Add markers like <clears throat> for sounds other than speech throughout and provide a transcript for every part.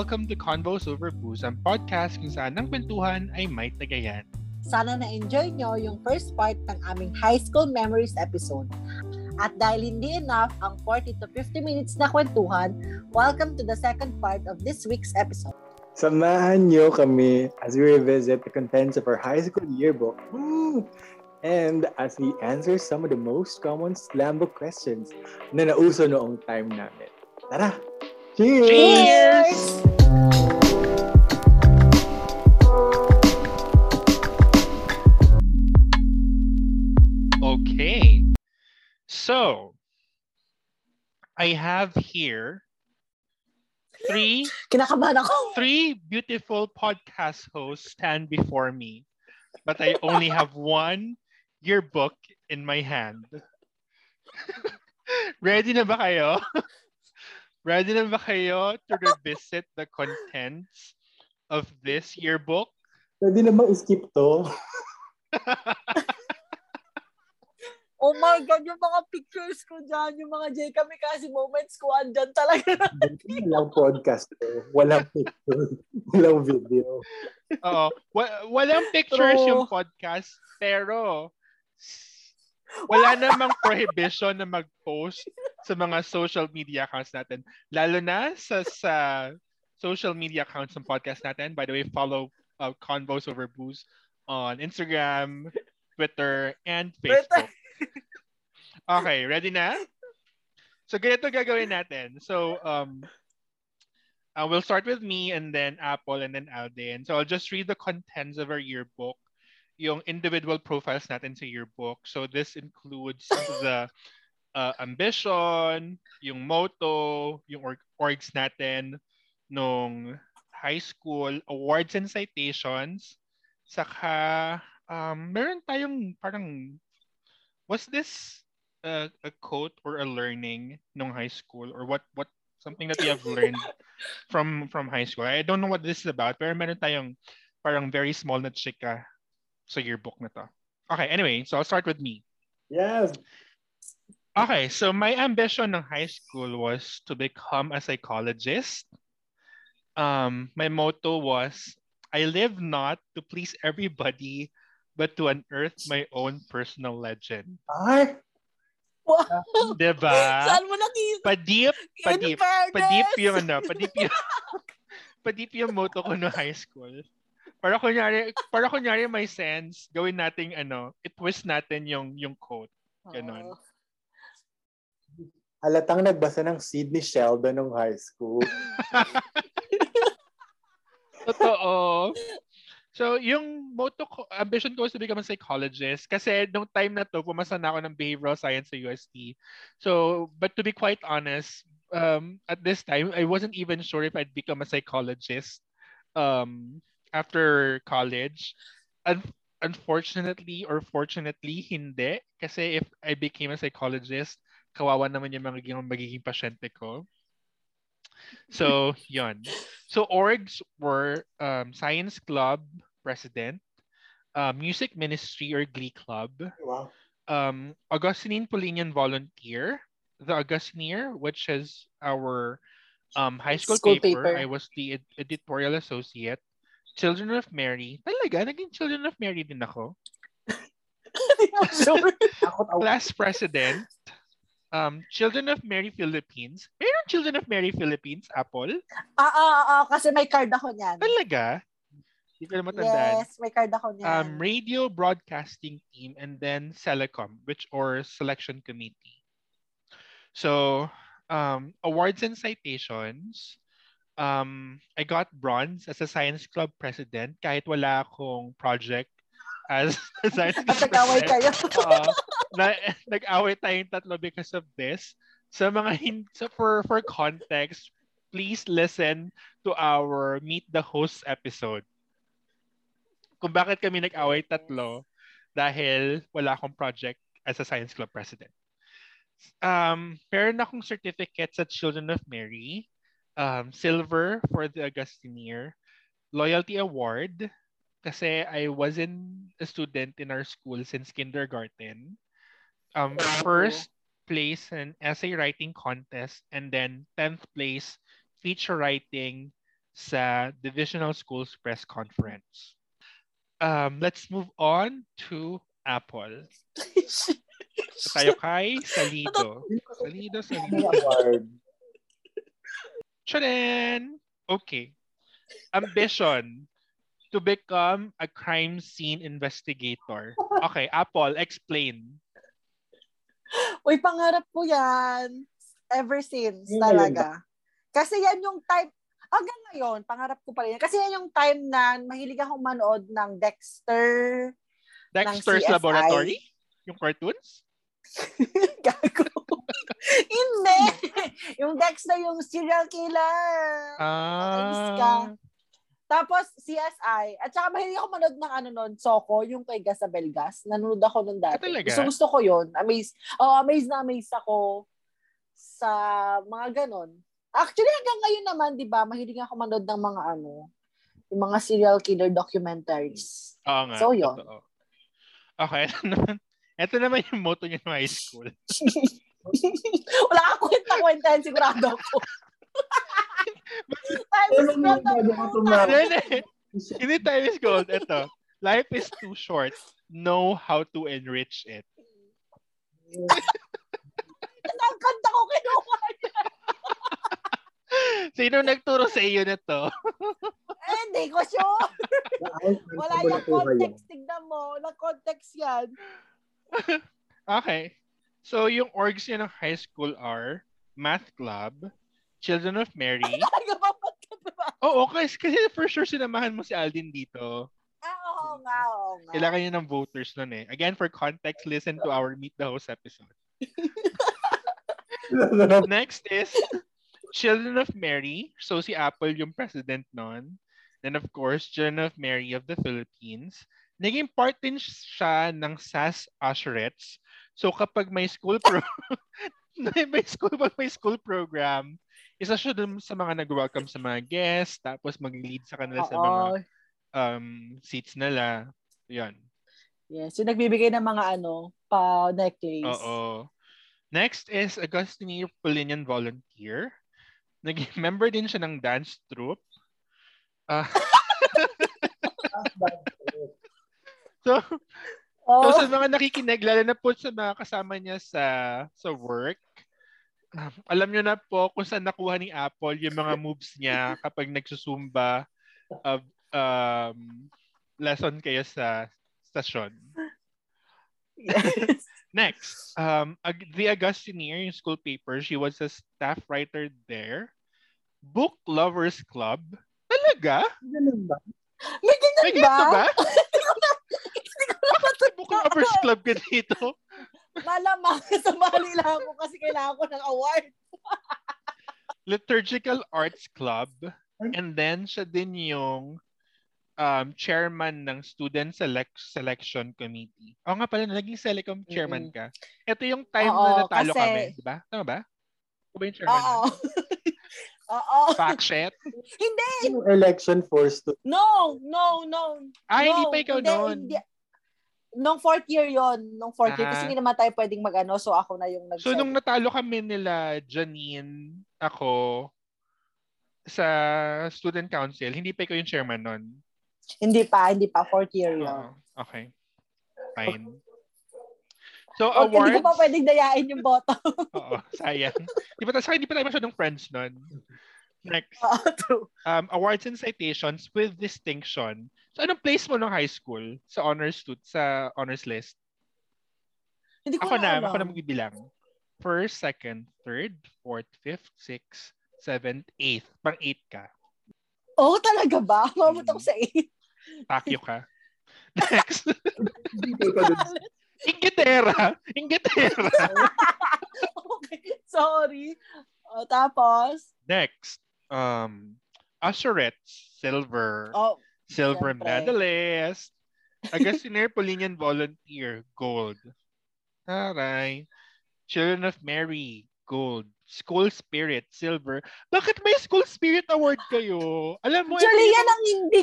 welcome to Convos Over Booze, ang podcast kung saan ang kwentuhan ay may tagayan. Sana na-enjoy nyo yung first part ng aming high school memories episode. At dahil hindi enough ang 40 to 50 minutes na kwentuhan, welcome to the second part of this week's episode. Samahan nyo kami as we revisit the contents of our high school yearbook. Woo! And as we answer some of the most common slam book questions na nauso noong time namin. Tara! Cheers! Cheers! Okay. So, I have here three Kinakabahan ako. three beautiful podcast hosts stand before me, but I only have one yearbook in my hand. <laughs> Ready na ba kayo? <laughs> Ready na ba kayo to revisit the contents of this yearbook? Pwede na skip to? <laughs> Oh my God, yung mga pictures ko dyan, yung mga J kami kasi moments ko, andyan talaga. <laughs> Walang podcast to. Walang picture. Walang video. Oo. Wa- walang pictures True. yung podcast, pero wala namang prohibition na mag-post sa mga social media accounts natin. Lalo na sa, sa social media accounts ng podcast natin. By the way, follow uh, Convos Over Booze on Instagram, Twitter, and Facebook. Okay, ready na? So, ganito gagawin natin. So, um, uh, we'll start with me and then Apple and then Alden. So, I'll just read the contents of our yearbook, yung individual profiles natin sa yearbook. So, this includes the uh, ambition, yung motto, yung org- orgs natin nung high school, awards and citations, saka um, meron tayong parang was this a, a quote or a learning nung high school? Or what what something that you have learned <laughs> from from high school? I don't know what this is about pero meron tayong parang very small na chika sa yearbook na to. Okay anyway so I'll start with me. Yes! Okay so my ambition ng high school was to become a psychologist um my motto was I live not to please everybody but to unearth my own personal legend Ay! Wow. Diba? Saan mo nakita? Padip, In padip, padip yung ano, padip yung, <laughs> padip yung motto ko no high school. Para kunyari, para kunyari may sense, gawin nating ano, i-twist natin yung, yung quote. Ganon. Oo. Halatang nagbasa ng Sydney Sheldon nung high school. <laughs> Totoo. So, yung motto ko, ambition ko was to become a psychologist kasi nung time na to, pumasa na ako ng behavioral science sa UST. So, but to be quite honest, um, at this time, I wasn't even sure if I'd become a psychologist um, after college. Un- unfortunately or fortunately, hindi. Kasi if I became a psychologist, kawawa naman yung magiging, magiging pasyente ko. So, <laughs> yon. So, orgs were um, Science Club President, uh, Music Ministry or Glee Club, Wow. um, Augustinian Polinian Volunteer, the Augustineer, which is our um, high school, School paper. paper. I was the ed- editorial associate. Children of Mary. Talaga, naging Children of Mary din ako. <laughs> Class President. Um, Children of Mary Philippines. Mayroon Children of Mary Philippines, Apple? Ah, ah, ah, kasi may card ako niyan. Talaga? Hindi ko na matandaan. Yes, may card ako niyan. um, radio broadcasting team and then Selecom, which or selection committee. So, um, awards and citations. Um, I got bronze as a science club president kahit wala akong project as <laughs> a science club At president. kayo. Oo. Na, <laughs> nag-away tayong tatlo because of this. Sa mga hin- so for for context, please listen to our Meet the Host episode. Kung bakit kami nag-away tatlo dahil wala akong project as a science club president. Um, meron akong certificate sa Children of Mary, um, silver for the Augustineer, loyalty award kasi I wasn't a student in our school since kindergarten. Um, first place in essay writing contest and then 10th place feature writing sa Divisional Schools Press Conference. Um, let's move on to Apple. So <laughs> tayo kay Salido. Salido, Salido. Okay. Ambition to become a crime scene investigator. Okay, Apple, explain. <laughs> Uy, pangarap ko yan. Ever since, Yun talaga. Kasi yan yung time, hanggang ngayon, pangarap ko pa rin. yan. Kasi yan yung time na mahilig akong manood ng Dexter. Dexter's CSI. Laboratory? Yung cartoons? <laughs> Gago. <laughs> Hindi. yung Dexter, yung serial killer. Ayos ka. Tapos, CSI. At saka mahilig ako manood ng ano nun, Soko, yung kay Gasabel Gas. Nanonood ako nun dati. Ah, talaga? Gusto, gusto ko yun. Amaze. Oh, amaze na amaze ako sa mga ganon. Actually, hanggang ngayon naman, di ba, mahilig ako manood ng mga ano, yung mga serial killer documentaries. Oo nga. So, yun. totoo. Okay, ito <laughs> naman. Ito naman yung motto niya ng high school. <laughs> Wala ka kwenta-kwenta, sigurado ako. <laughs> Time is not mo, the bago ko tumawa? Hindi, hindi. Hindi time is gold. Ito. Life is too short. Know how to enrich it. Ang kanta ko kinuha niya. Sino nagturo sa iyo nito? Eh, hindi ko sure. Wala yung context. Tignan mo. Walang context yan. Okay. So, yung orgs niya ng high school are Math Club, Children of Mary. Talaga ba? Oo, kasi, kasi for sure sinamahan mo si Aldin dito. Ah, oo nga, oo nga. Kailangan niya ng voters nun eh. Again, for context, listen to our Meet the Host episode. <laughs> Next is Children of Mary. So si Apple yung president nun. Then of course, Children of Mary of the Philippines. Naging part din siya ng SAS Usherettes. So kapag may school pro <laughs> may school pag may school program, isa siya dun sa mga nag-welcome sa mga guests, tapos mag-lead sa kanila sa mga Oo. um, seats nila. Yan. Yes, yung nagbibigay ng mga ano, pa necklace. Oo. Next is Augustine Polinian Volunteer. Nag-member <laughs> din siya ng dance troupe. Ah, <laughs> so, Oh, so, sa mga nakikinig, lalo na po sa mga kasama niya sa sa work, um, alam niyo na po kung saan nakuha ni Apple yung mga moves niya kapag nagsusumba of um, lesson kayo sa stasyon. yes. <laughs> Next, um, The Augustineer, yung school paper, she was a staff writer there. Book Lovers Club. Talaga? Ganun ba? May ganyan May ba? ba? <laughs> May Book Lovers Club ka dito? Malamang <laughs> sa mali lang ako kasi kailangan ko ng award. <laughs> Liturgical Arts Club. And then, siya din yung um, chairman ng Student Select Selection Committee. Oo nga pala, naging Selecom chairman ka. Ito yung time Oo, na natalo kasi- kami, di ba? Tama ba? Ako ba yung chairman? Oo. <laughs> Oo. Fact shit? Hindi. Yung election force to No, no, no. Hindi no, pa ikaw hindi, noon. hindi. Nung fourth year yon nung fourth year, Ah. kasi hindi naman tayo pwedeng mag-ano, so ako na yung nag So, nung natalo kami nila, Janine, ako, sa student council, hindi pa ikaw yung chairman nun. Hindi pa, hindi pa, fourth year yon Oo. Okay. Fine. So, Oh, hindi awards. ko pa pwedeng dayain yung boto. <laughs> Oo, sayang. Di ba, sa hindi pa tayo masyadong friends nun. Next. Um, awards and citations with distinction. So, anong place mo nung high school sa honors stud sa honors list? Hindi ko Ako na, na, ako na alam. magbibilang. First, second, third, fourth, fifth, sixth, seventh, eighth. Pang eight ka. Oh, talaga ba? Mamut ako sa 8. Takyo ka. <laughs> Next. Ingitera. Ingitera. <laughs> okay, sorry. Oh, tapos, Next. Um, Usherettes. Silver. oh, Silver syempre. medalist. Agustiner <laughs> Polinian Volunteer. Gold. Taray. Children of Mary. Gold. School Spirit. Silver. Bakit may School Spirit Award kayo? Alam mo, actually, yan ang hindi.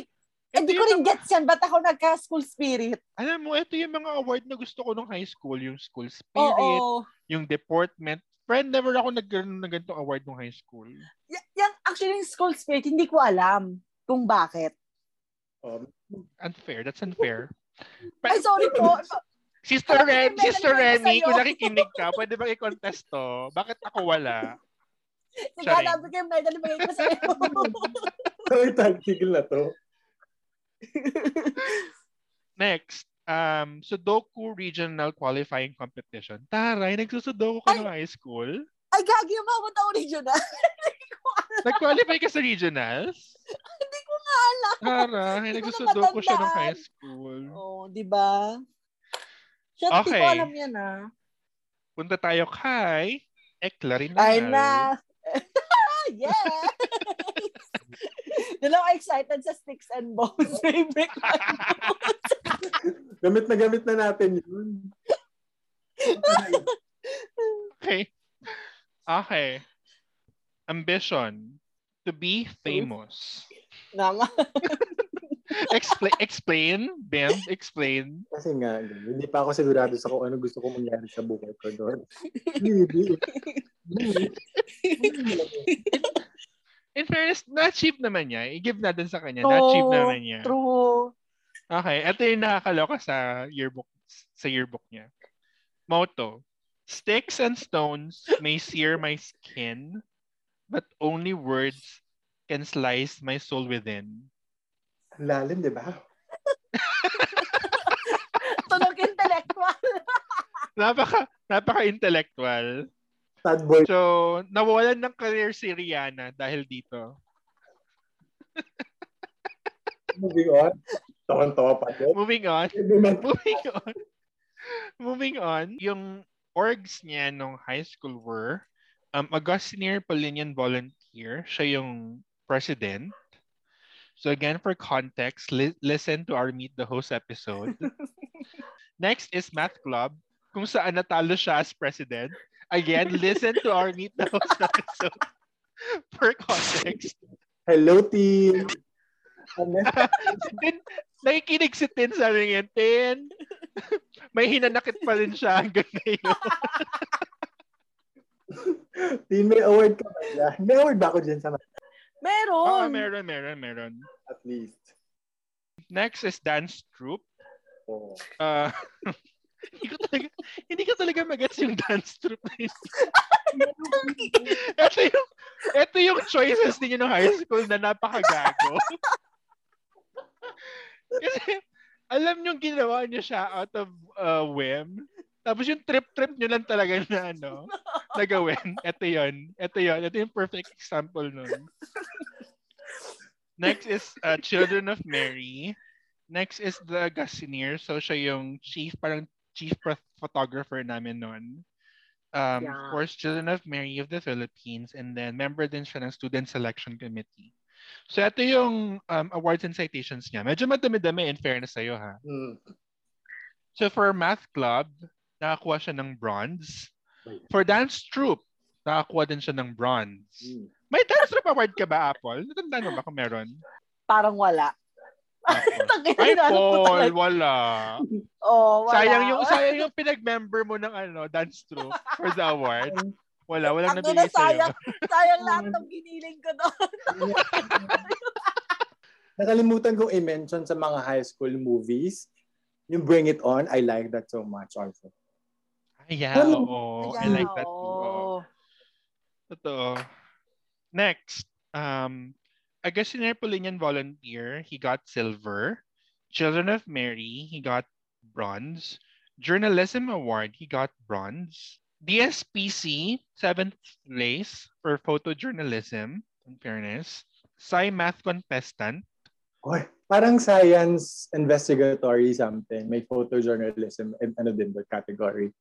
Hindi ko rin gets yan. Ba't ako nagka-school spirit? alam mo, ito yung mga award na gusto ko nung high school. Yung School Spirit, Oo. yung Deportment Friend, never ako nagkaroon ng ganitong award nung high school. Y- yung, actually, yung school spirit, hindi ko alam kung bakit. Um, Unfair. That's unfair. <laughs> Ay, sorry po. <laughs> Sister Ren, yung Sister Remy, kung nakikinig ka, pwede bang i-contest to? Bakit ako wala? Ko yung medal na bigay ko sa'yo. <laughs> Sorry, tigil na to. Next, um, Sudoku Regional Qualifying Competition. Taray, nagsusudoku ka Ay! ng high school? Ay, gagi, regional. Hindi ko alam. Nag-qualify ka sa regionals? Hindi ko na nagsusudoku siya ng matandaan. high school. Oh, di ba? Shit, hindi Okay. ko alam yan ah. Punta tayo kay Ekla rin Ay na. <laughs> yeah. <laughs> Doon ako excited sa sticks and bones. <laughs> Favorite ko. Gamit na gamit na natin yun. Okay. Okay. Ambition. To be famous. Nga. <laughs> Explain, explain, Bem, explain. Kasi nga, hindi pa ako sigurado sa kung ano gusto ko mangyari sa buhay ko doon. Hindi. In fairness, na-achieve naman niya. I-give natin sa kanya. Na-achieve Oo, naman niya. True. Okay, ito yung nakakaloka sa yearbook sa yearbook niya. Motto. Sticks and stones may sear my skin, but only words can slice my soul within. Lalim, di ba? <laughs> Tunog intellectual. <laughs> Napaka, napaka-intellectual. Sad boy. So, nawalan ng career si Rihanna dahil dito. <laughs> Moving on. Tawan-tawa pa din. Moving on. Moving on. Moving on. Yung orgs niya nung high school were um, Augustinian Polinian Volunteer. Siya yung president. So again, for context, li- listen to our Meet the Host episode. <laughs> Next is Math Club, kung saan natalo siya as president. Again, listen to our Meet the Host <laughs> episode for context. Hello, team. Tin, nakikinig si Tin sa rin yan. Tin, may hinanakit pa rin siya hanggang ngayon. team, may award ka ba? May award ba ako dyan sa Meron. Oo, meron, meron, meron. at least? Next is dance troupe. Oh. Uh, <laughs> hindi ko talaga, hindi ko talaga magets yung dance troupe na <laughs> yun. ito yung, ito yung choices ninyo ng high school na napakagago. <laughs> Kasi, alam nyo ginawa niyo siya out of uh, whim. Tapos yung trip-trip nyo lang talaga na <laughs> ano, na gawin. Ito yun. Ito yun. Ito yung perfect example nun. <laughs> Next is uh, Children of Mary. Next is the Gassineer. So siya yung chief, parang chief pho- photographer namin noon. Um, Yeah. Of course, Children of Mary of the Philippines. And then member din siya ng Student Selection Committee. So ito yung um, awards and citations niya. Medyo madami-dami in fairness sa'yo ha. Hmm. So for Math Club, nakakuha siya ng bronze. For Dance Troupe, nakakuha din siya ng bronze. Hmm. May Dance Troupe award ka ba, Apple? Natandaan mo ba kung meron? Parang wala. <laughs> Tangina, Ay, Paul, wala. <laughs> Oh, wala. Sayang yung sayang yung pinag-member mo ng ano, dance troupe for the award. <laughs> Wala, walang Ang nabigay sa'yo. sayang, sayang lahat ng giniling ko doon. Nakalimutan kong i-mention sa mga high school movies, yung Bring It On, I like that so much also. Ay, yeah, Ano? oo. I like that too. oo. oo. Totoo. Next, um, Augustiner Polinian Volunteer, he got silver. Children of Mary, he got bronze. Journalism Award, he got bronze. DSPC, seventh place for photojournalism, in fairness. Sci Math Contestant, Oy, parang science investigatory something. May photojournalism and ano din the category.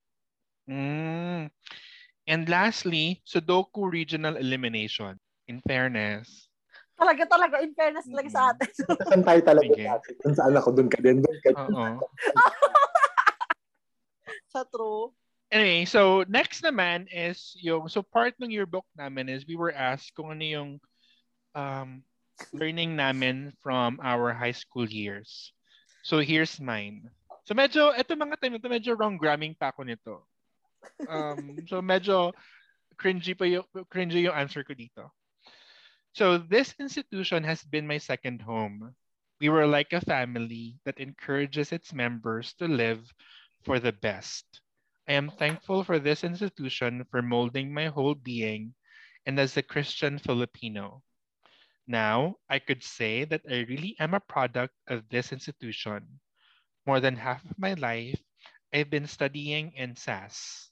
Mm. And lastly, Sudoku Regional Elimination. In fairness. Talaga, talaga. In fairness talaga sa atin. <laughs> Saan tayo talaga dati? Kung saan ako, doon ka din. Doon ka din. Oo. <laughs> sa true. Anyway, so next naman is yung, so part ng yearbook namin is we were asked kung ano yung um, learning namin from our high school years. So here's mine. So medyo, eto mga time na to, medyo wrong gramming pa ako nito. Um, so medyo, cringy pa yung, cringy yung answer ko dito. So this institution has been my second home. We were like a family that encourages its members to live for the best. I am thankful for this institution for molding my whole being and as a Christian Filipino. Now, I could say that I really am a product of this institution. More than half of my life, I've been studying in SAS.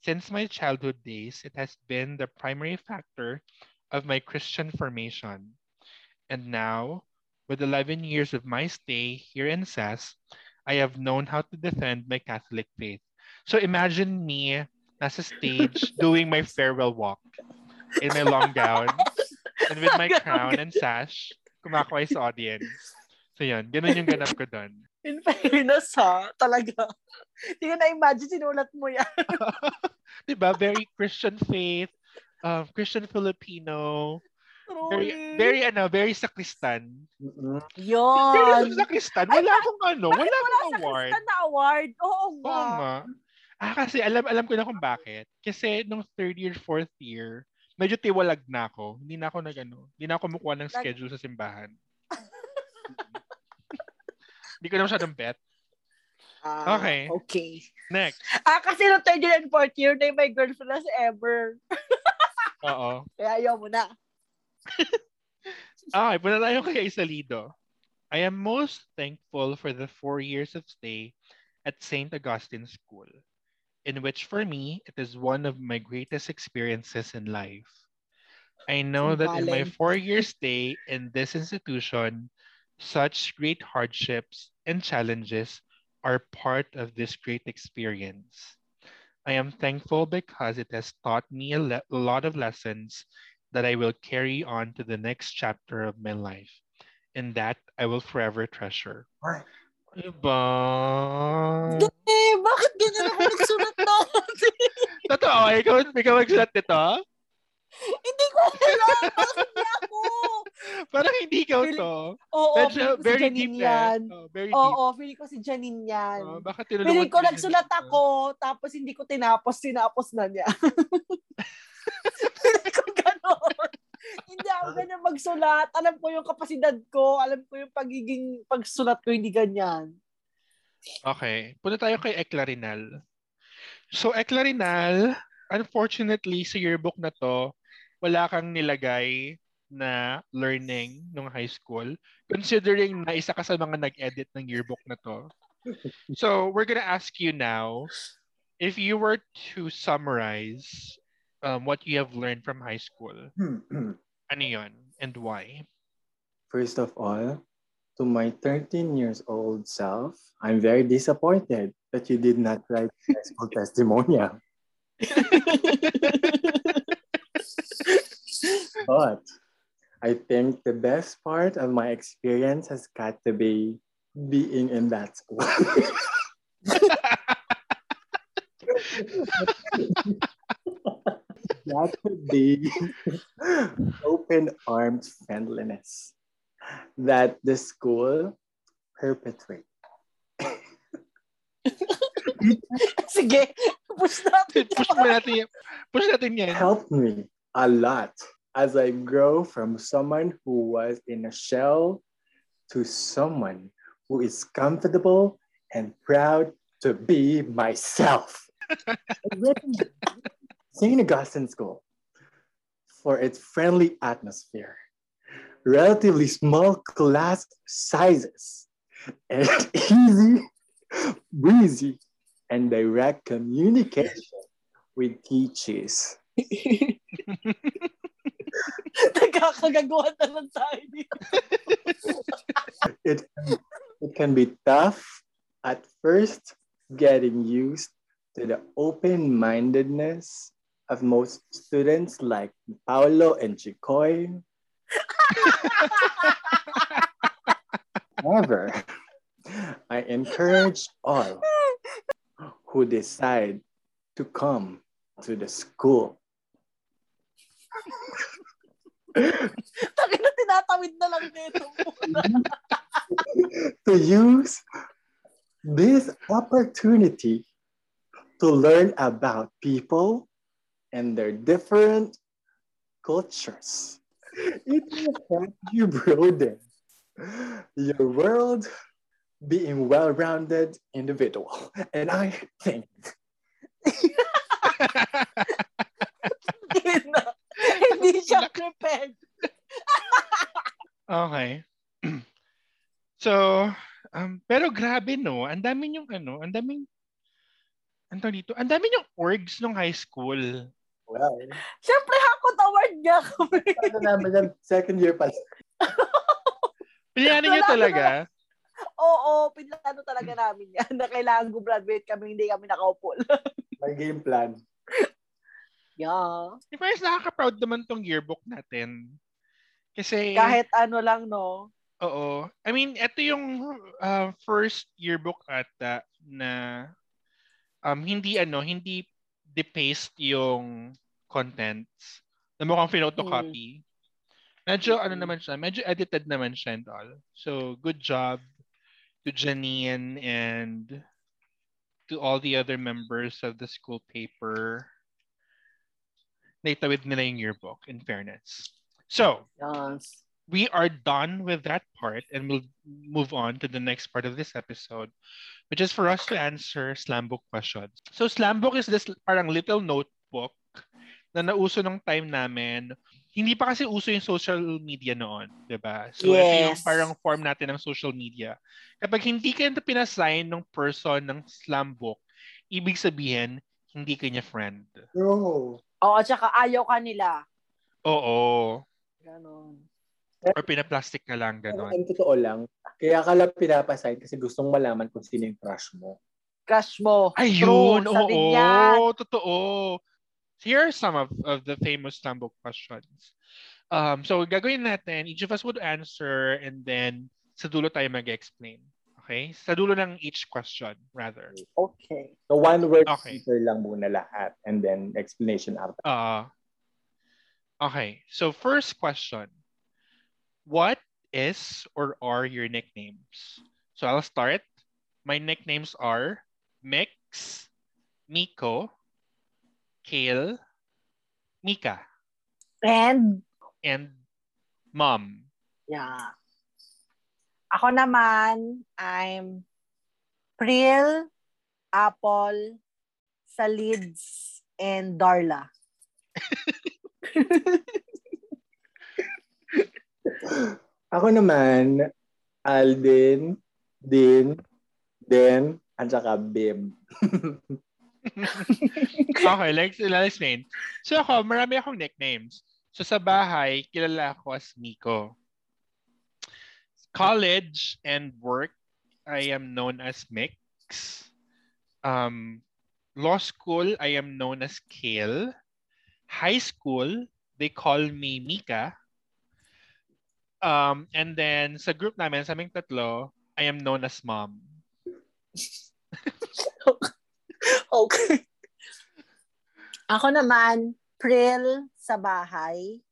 Since my childhood days, it has been the primary factor of my Christian formation. And now, with 11 years of my stay here in SAS, I have known how to defend my Catholic faith. So imagine me as a stage <laughs> doing my farewell walk in my long gown and with my <laughs> crown and sash, kumakaway sa audience. So yan, ganun yung ganap ko doon. In fairness ha, talaga. <laughs> Hindi ko na-imagine sinulat mo yan. <laughs> diba? Very Christian faith, um, Christian Filipino, very, very ano, very sakristan. Mm-mm. Yun. Very sakristan. Wala akong ano, Bakit wala akong sa award. Kristan na award? Oo nga. Oo nga. Ah, kasi alam alam ko na kung bakit. Kasi nung third year, fourth year, medyo tiwalag na ako. Hindi na ako nag ano, hindi na ako kumukuha ng schedule sa simbahan. <laughs> Hindi ko na masyadong bet. Ah, Okay. Okay. Next. Ah, kasi nung third year and fourth year na my girlfriend na si Ever. <laughs> Oo. Kaya ayaw mo na. Okay, punta tayo kay Isalido. I am most thankful for the four years of stay at St. Augustine School, in which for me, it is one of my greatest experiences in life. I know that in my Galing. four-year stay in this institution, such great hardships and challenges are part of this great experience. I am thankful because it has taught me a, le- lot of lessons that I will carry on to the next chapter of my life, and that I will forever treasure. Ay. Diba? Eh, bakit ganyan ako nagsulat noon? Totoo, ikaw, ikaw magsulat nito? Hindi ko alam. Bakit hindi ako? Parang hindi ikaw to. Oo, Medyo ko si very Janine deep yan. eh. Oh, very Oo, deep. feeling ko si Janine yan. Oh, baka tinulungan Feeling ko nagsulat dito. ako, tapos hindi ko tinapos, tinapos na niya. <laughs> feeling ko gano'n. Hindi ako ganyan magsulat. Alam ko yung kapasidad ko. Alam ko yung pagiging pagsulat ko, hindi ganyan. Okay. Punta tayo kay Eclarinal. So, Eclarinal, unfortunately, sa yearbook na to, wala kang nilagay na learning nung high school, considering na isa ka sa mga nag-edit ng yearbook na to. So, we're gonna ask you now, if you were to summarize um, what you have learned from high school, ano yun and why? First of all, to my 13 years old self, I'm very disappointed that you did not write high school testimonial. <laughs> But I think the best part of my experience has got to be being in that school. <laughs> that could be open armed friendliness that the school perpetrates. <laughs> Sige, push natin. push mo natin, yan. push natin yan. helped me a lot as I grow from someone who was in a shell to someone who is comfortable and proud to be myself. <laughs> St. Augustine School, for its friendly atmosphere, relatively small class sizes, and <laughs> easy, breezy, and direct communication with teachers. <laughs> Nagkakagaguhan na lang tayo dito. it it can be tough at first getting used to the open-mindedness of most students like Paolo and Chicoy. <laughs> However, I encourage all who decide to come to the school <laughs> Taki na tinatawid na lang muna. <laughs> to use this opportunity to learn about people, and their different cultures. It will help you broaden your world being well-rounded individual. And I think <laughs> Hindi siya prepared. Okay. <clears throat> so, um, pero grabe no, ang dami yung ano, ang daming ang tawag dito, ang dami yung orgs nung high school. well, Siyempre, hakot award niya kami. ano namin yan, second year pa. <laughs> Pilihanin niyo talaga. <laughs> Oo, pinlano talaga namin yan na kailangan graduate kami, hindi kami nakaupo lang. May game plan. Yeah. Di ba, nakaka-proud naman tong yearbook natin. Kasi, Kahit ano lang, no? oo. I mean, ito yung uh, first yearbook ata na um, hindi ano, hindi depaste yung contents na mukhang photocopy. Medyo ano Mm. naman siya, medyo edited naman siya and all. So, good job to Janine and to all the other members of the school paper. Naitawid nila yung yearbook, in fairness. So, Yes. we are done with that part and we'll move on to the next part of this episode, which is for us to answer slam book questions. So slam book is this parang little notebook na nauso nung time namin. Hindi pa kasi uso yung social media noon, di ba? So ito yung Yes. parang form natin ng social media. Kapag hindi ka ito pinassign ng person ng slam book, ibig sabihin, hindi ka niya friend. No. Oo, tsaka ayaw ka nila. Oo. Ganon. Or pinaplastic ka lang, ganon. ang totoo lang, kaya ka lang pinapasign kasi gustong malaman kung sino yung crush mo. Crush mo. Ayun, oo, totoo. Here are some of, of the famous Slambook questions. Um, so, gagawin natin, each of us would answer and then sa dulo tayo mag-explain. Okay? Sa dulo ng each question, rather. Okay. So one word Okay. answer lang muna lahat and then explanation after. Uh, okay. So, first question. What is or are your nicknames? So, I'll start. My nicknames are Mix, Miko, Kale, Mika, And, and Mom. yeah. Ako naman, I'm Pril, Apple, Salids, and Darla. <laughs> Ako naman, Alden, Din, Den, at saka Bim. <laughs> Okay, let's, let's explain. So ako, marami akong nicknames. So sa bahay, kilala ako as Miko. College and work, I am known as Mix. Um, law school, I am known as Kale. High school, they call me Mika. Um, and then sa group namin, sa aming tatlo, I am known as Mom. <laughs> Okay. Ako naman, Pril sa bahay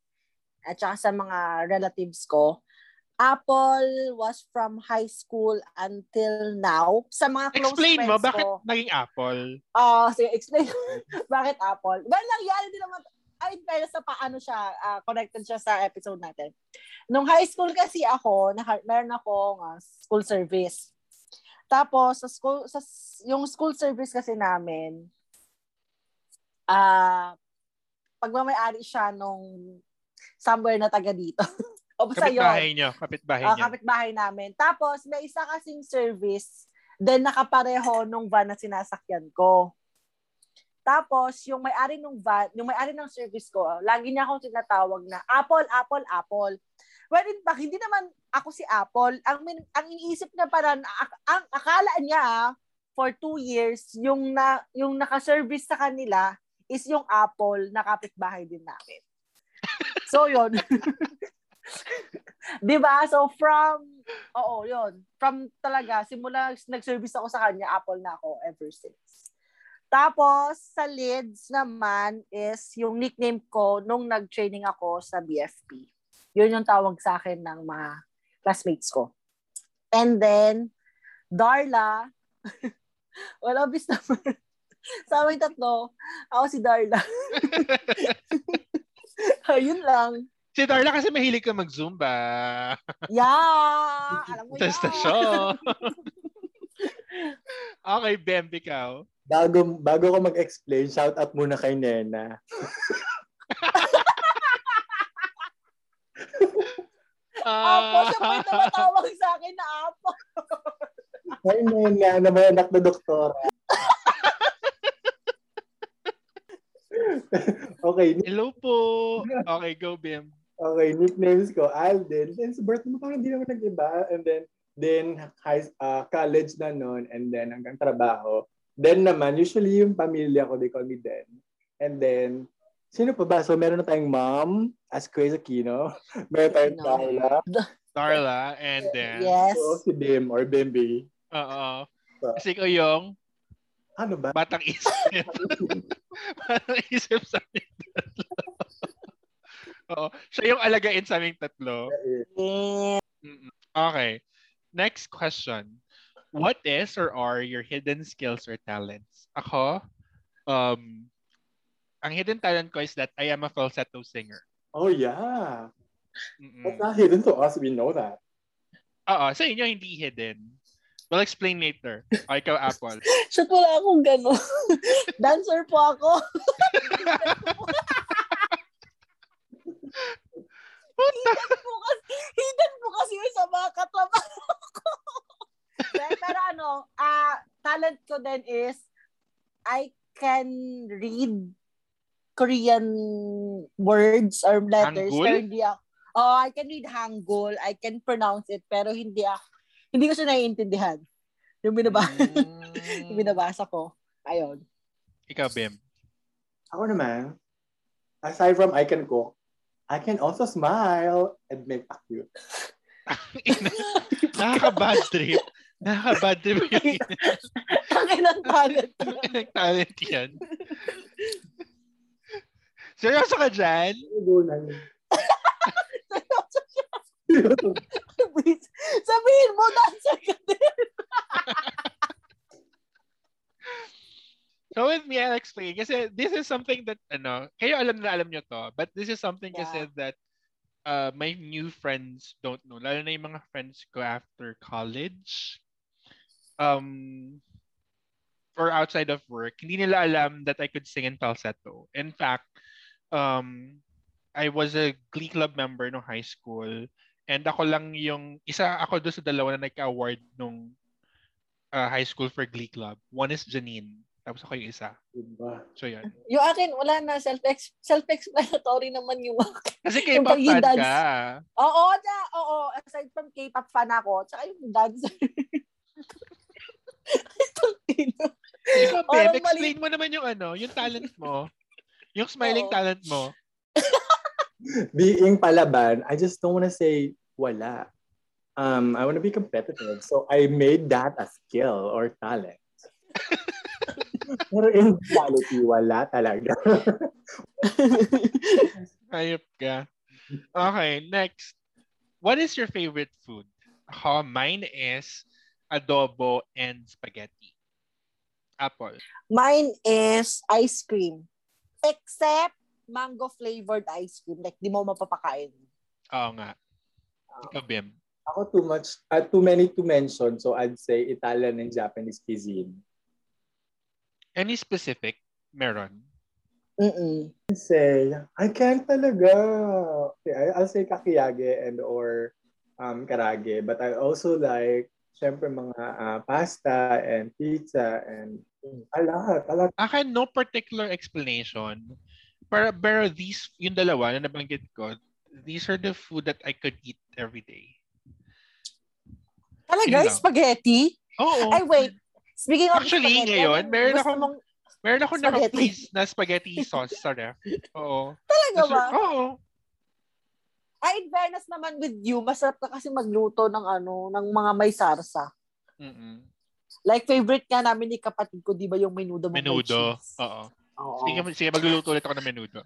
at saka sa mga relatives ko. Apple was from high school until now. Sa mga close Explain friends mo, bakit ko. naging Apple? Oh, sige, explain. <laughs> bakit Apple? Well, nangyari din naman, ay, pero sa paano siya, ah, connected siya sa episode natin. Nung high school kasi ako, naka, meron akong ah, school service. Tapos, sa school, sa, yung school service kasi namin, ah, pagmamayari siya nung somewhere na taga dito. <laughs> o basta yun. Kapitbahay nyo. Kapitbahay Ah, nyo. kapitbahay namin. Tapos, may isa kasing service, then nakapareho nung van na sinasakyan ko. Tapos, yung may-ari ng van, yung may-ari ng service ko, lagi niya akong tinatawag na Apple, Apple, Apple. Well, in fact, hindi naman ako si Apple. Ang, min, ang iniisip niya para, ang, ang akala niya ah, for two years, yung, na, yung nakaservice sa kanila is yung Apple na kapitbahay din namin. So, yun. <laughs> 'Di ba? So from oo, 'yun. From talaga simula nag-service ako sa kanya, Apple na ako ever since. Tapos sa Leeds naman is yung nickname ko nung nag-training ako sa BFP. 'Yun yung tawag sa akin ng mga classmates ko. And then Darla, <laughs> well, obvious naman. <laughs> Sa amin tatlo, ako si Darla. <laughs> Ayun lang. Si Darla kasi mahilig ka mag-zumba. Yeah! Alam mo yan. <laughs> okay, Bem, ikaw. Bago, bago ko mag-explain, shout out muna kay Nena. Apo, siya po yung tumatawag sa akin na Apo. Kay Nena, na may anak na doktora. <laughs> okay, Hello po. Okay, go, Bim. Okay, nicknames ko, Alden. Then sa birthday mo parang hindi naman nag-iba. And then, then high, uh, college na noon. And then hanggang trabaho. Then naman, usually yung pamilya ko, they call me Den. And then, sino pa ba? So, meron na tayong mom, as Chris Aquino. <laughs> Meron tayong No. Carla. Darla, and then, Yes. So, si Bim or Bimbi. oo. Kasi ikaw yung Ano ba? batang isip. <laughs> <laughs> batang isip sa tatlo. Oo. Siya yung alagain sa aming tatlo. Okay. Next question. What is or are your hidden skills or talents? Ako, um, ang hidden talent ko is that I am a falsetto singer. Oh, yeah. Mm-mm. That's not hidden to us. We know that. Oo, sa inyo hindi hidden. We'll explain later. O, ikaw, Apple. <laughs> Shit, wala akong gano'n. <laughs> Dancer po ako. <laughs> hidden po kasi, hidden po kasi yung sa mga katrabaho ko. pero, pero ano, ah talent ko din is, I can read Korean words or letters. Hangul? Pero hindi ako, oh, I can read Hangul. I can pronounce it, pero hindi ako, hindi ko siya naiintindihan. Yung binaba, <laughs> yung Mm. binabasa ko. Ayun. Ikaw, Bim. Ako naman, aside from I can cook, I can also smile and make a cute. <laughs> Nakaka-bad trip. Nakaka-bad trip yung Tangin ng talent. talent yan. Seryoso ka dyan? <laughs> Sabihin mo, dancer ka din. <laughs> So with me, I'll explain. Kasi this is something that, ano, kayo alam na alam nyo to, but this is something kasi that uh, my new friends don't know. Lalo na yung mga friends ko after college. Um, or outside of work, hindi nila alam that I could sing in falsetto. In fact, um, I was a Glee Club member no high school. And ako lang yung, isa ako doon sa dalawa na nagka-award nung uh, high school for Glee Club. One is Janine. Tapos ako yung isa. Diba? So yun. Yung akin, wala na. Self self-explanatory <laughs> naman yung akin. Kasi K-pop fan pag-dance. ka. Oo, na, oo. Aside from K-pop fan ako, tsaka yung dancer. Itong tino. Ikaw, Beb, explain mo naman yung ano, yung talent mo. Yung smiling Oo. talent mo. <laughs> Being palaban, I just don't want to say wala. Um, I want to be competitive. So I made that a skill or talent. <laughs> Pero in reality, wala talaga. <laughs> Hayop ka. Okay, next. What is your favorite food? Ako, mine is adobo and spaghetti. Apple. Mine is ice cream. Except mango flavored ice cream. Like, di mo mapapakain. Oo nga. Ikaw, Bim. Ako too much, uh, too many to mention. So I'd say Italian and Japanese cuisine. Any specific? Meron. Mm-mm. say, I can't talaga. Okay, I'll say kakiyage and or um, karage. But I also like, syempre, mga ah, pasta and pizza and mm, a lot, a lot. Akin, no particular explanation. Pero, pero these, yung dalawa na nabanggit ko, these are the food that I could eat every day. Talaga? Yun lang. Spaghetti? Oo. Ay, wait. Speaking of Actually, spaghetti, ngayon, anong meron gusto akong- mong- Meron ako Spaghetti. naka-freeze na spaghetti sauce sa ref. Oo. Talaga ba? Oo. Ay, in fairness naman with you, masarap ka kasi magluto ng ano, ng mga may sarsa. Mm-mm. Like, favorite nga namin ni kapatid ko, di ba yung menudo mo Menudo. Oo. Oo. Sige, sige, magluluto ulit ako ng menudo.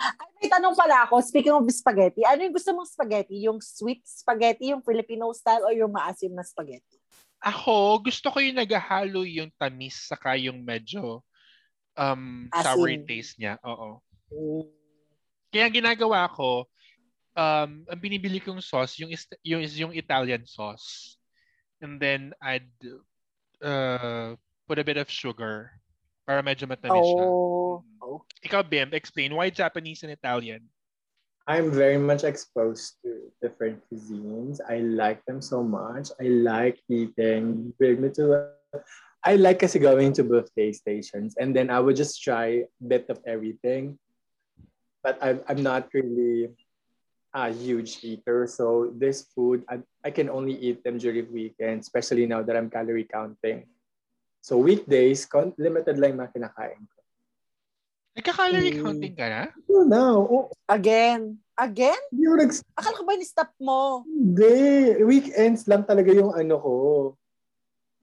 Ay, may tanong pala ako, speaking of spaghetti, ano yung gusto mong spaghetti? Yung sweet spaghetti, yung Filipino style, or yung maasim na spaghetti? Ako, gusto ko yung naghahalo yung tamis saka yung medyo um, Asin. sour taste niya. Oo. Mm. Kaya ang ginagawa ko, um, ang binibili kong sauce, yung, is, yung, is yung Italian sauce. And then, I'd uh, put a bit of sugar para medyo matamis siya. Oh. oh. Ikaw, Bim, explain why Japanese and Italian? I'm very much exposed to different cuisines. I like them so much. I like eating. Bring me to. I like going to buffet stations, and then I would just try a bit of everything. But I'm I'm not really a huge eater, so this food I, I can only eat them during weekends, especially now that I'm calorie counting. So weekdays, limited lang yung mga kinakain ko. Nagka-calorie Mm. counting ka na? Oh, no. Oh, Again. Again? ako nags- Akala ko ba ni-stop mo? Hindi. Weekends lang talaga yung ano ko.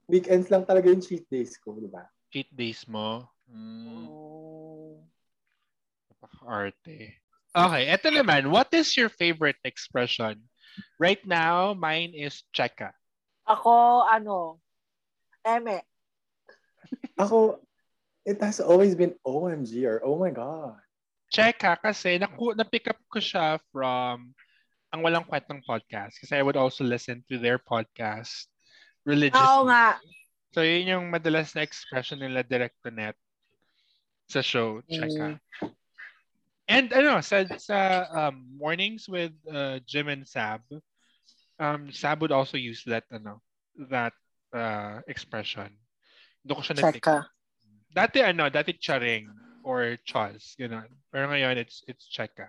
Weekends lang talaga yung cheat days ko, di ba? Cheat days mo? Mm, Oh. napaka-arte. Okay, eto naman. What is your favorite expression? Right now, mine is cheka. Ako, ano, eme. Ako, it has always been OMG or oh my God. Check Cheka kasi naku, na-pick up ko siya from ang walang kwentang podcast kasi I would also listen to their podcast religiously. Oo nga. So yun yung madalas na expression nila direct to net sa show, cheka. And ano, sa, sa um, mornings with uh, Jim and Sab, um, Sab would also use that ano, that uh, expression. Doon ko siya na-pick Cheka. Dati ano, dati charing or chos, gano'n. Pero ngayon, it's it's cheka.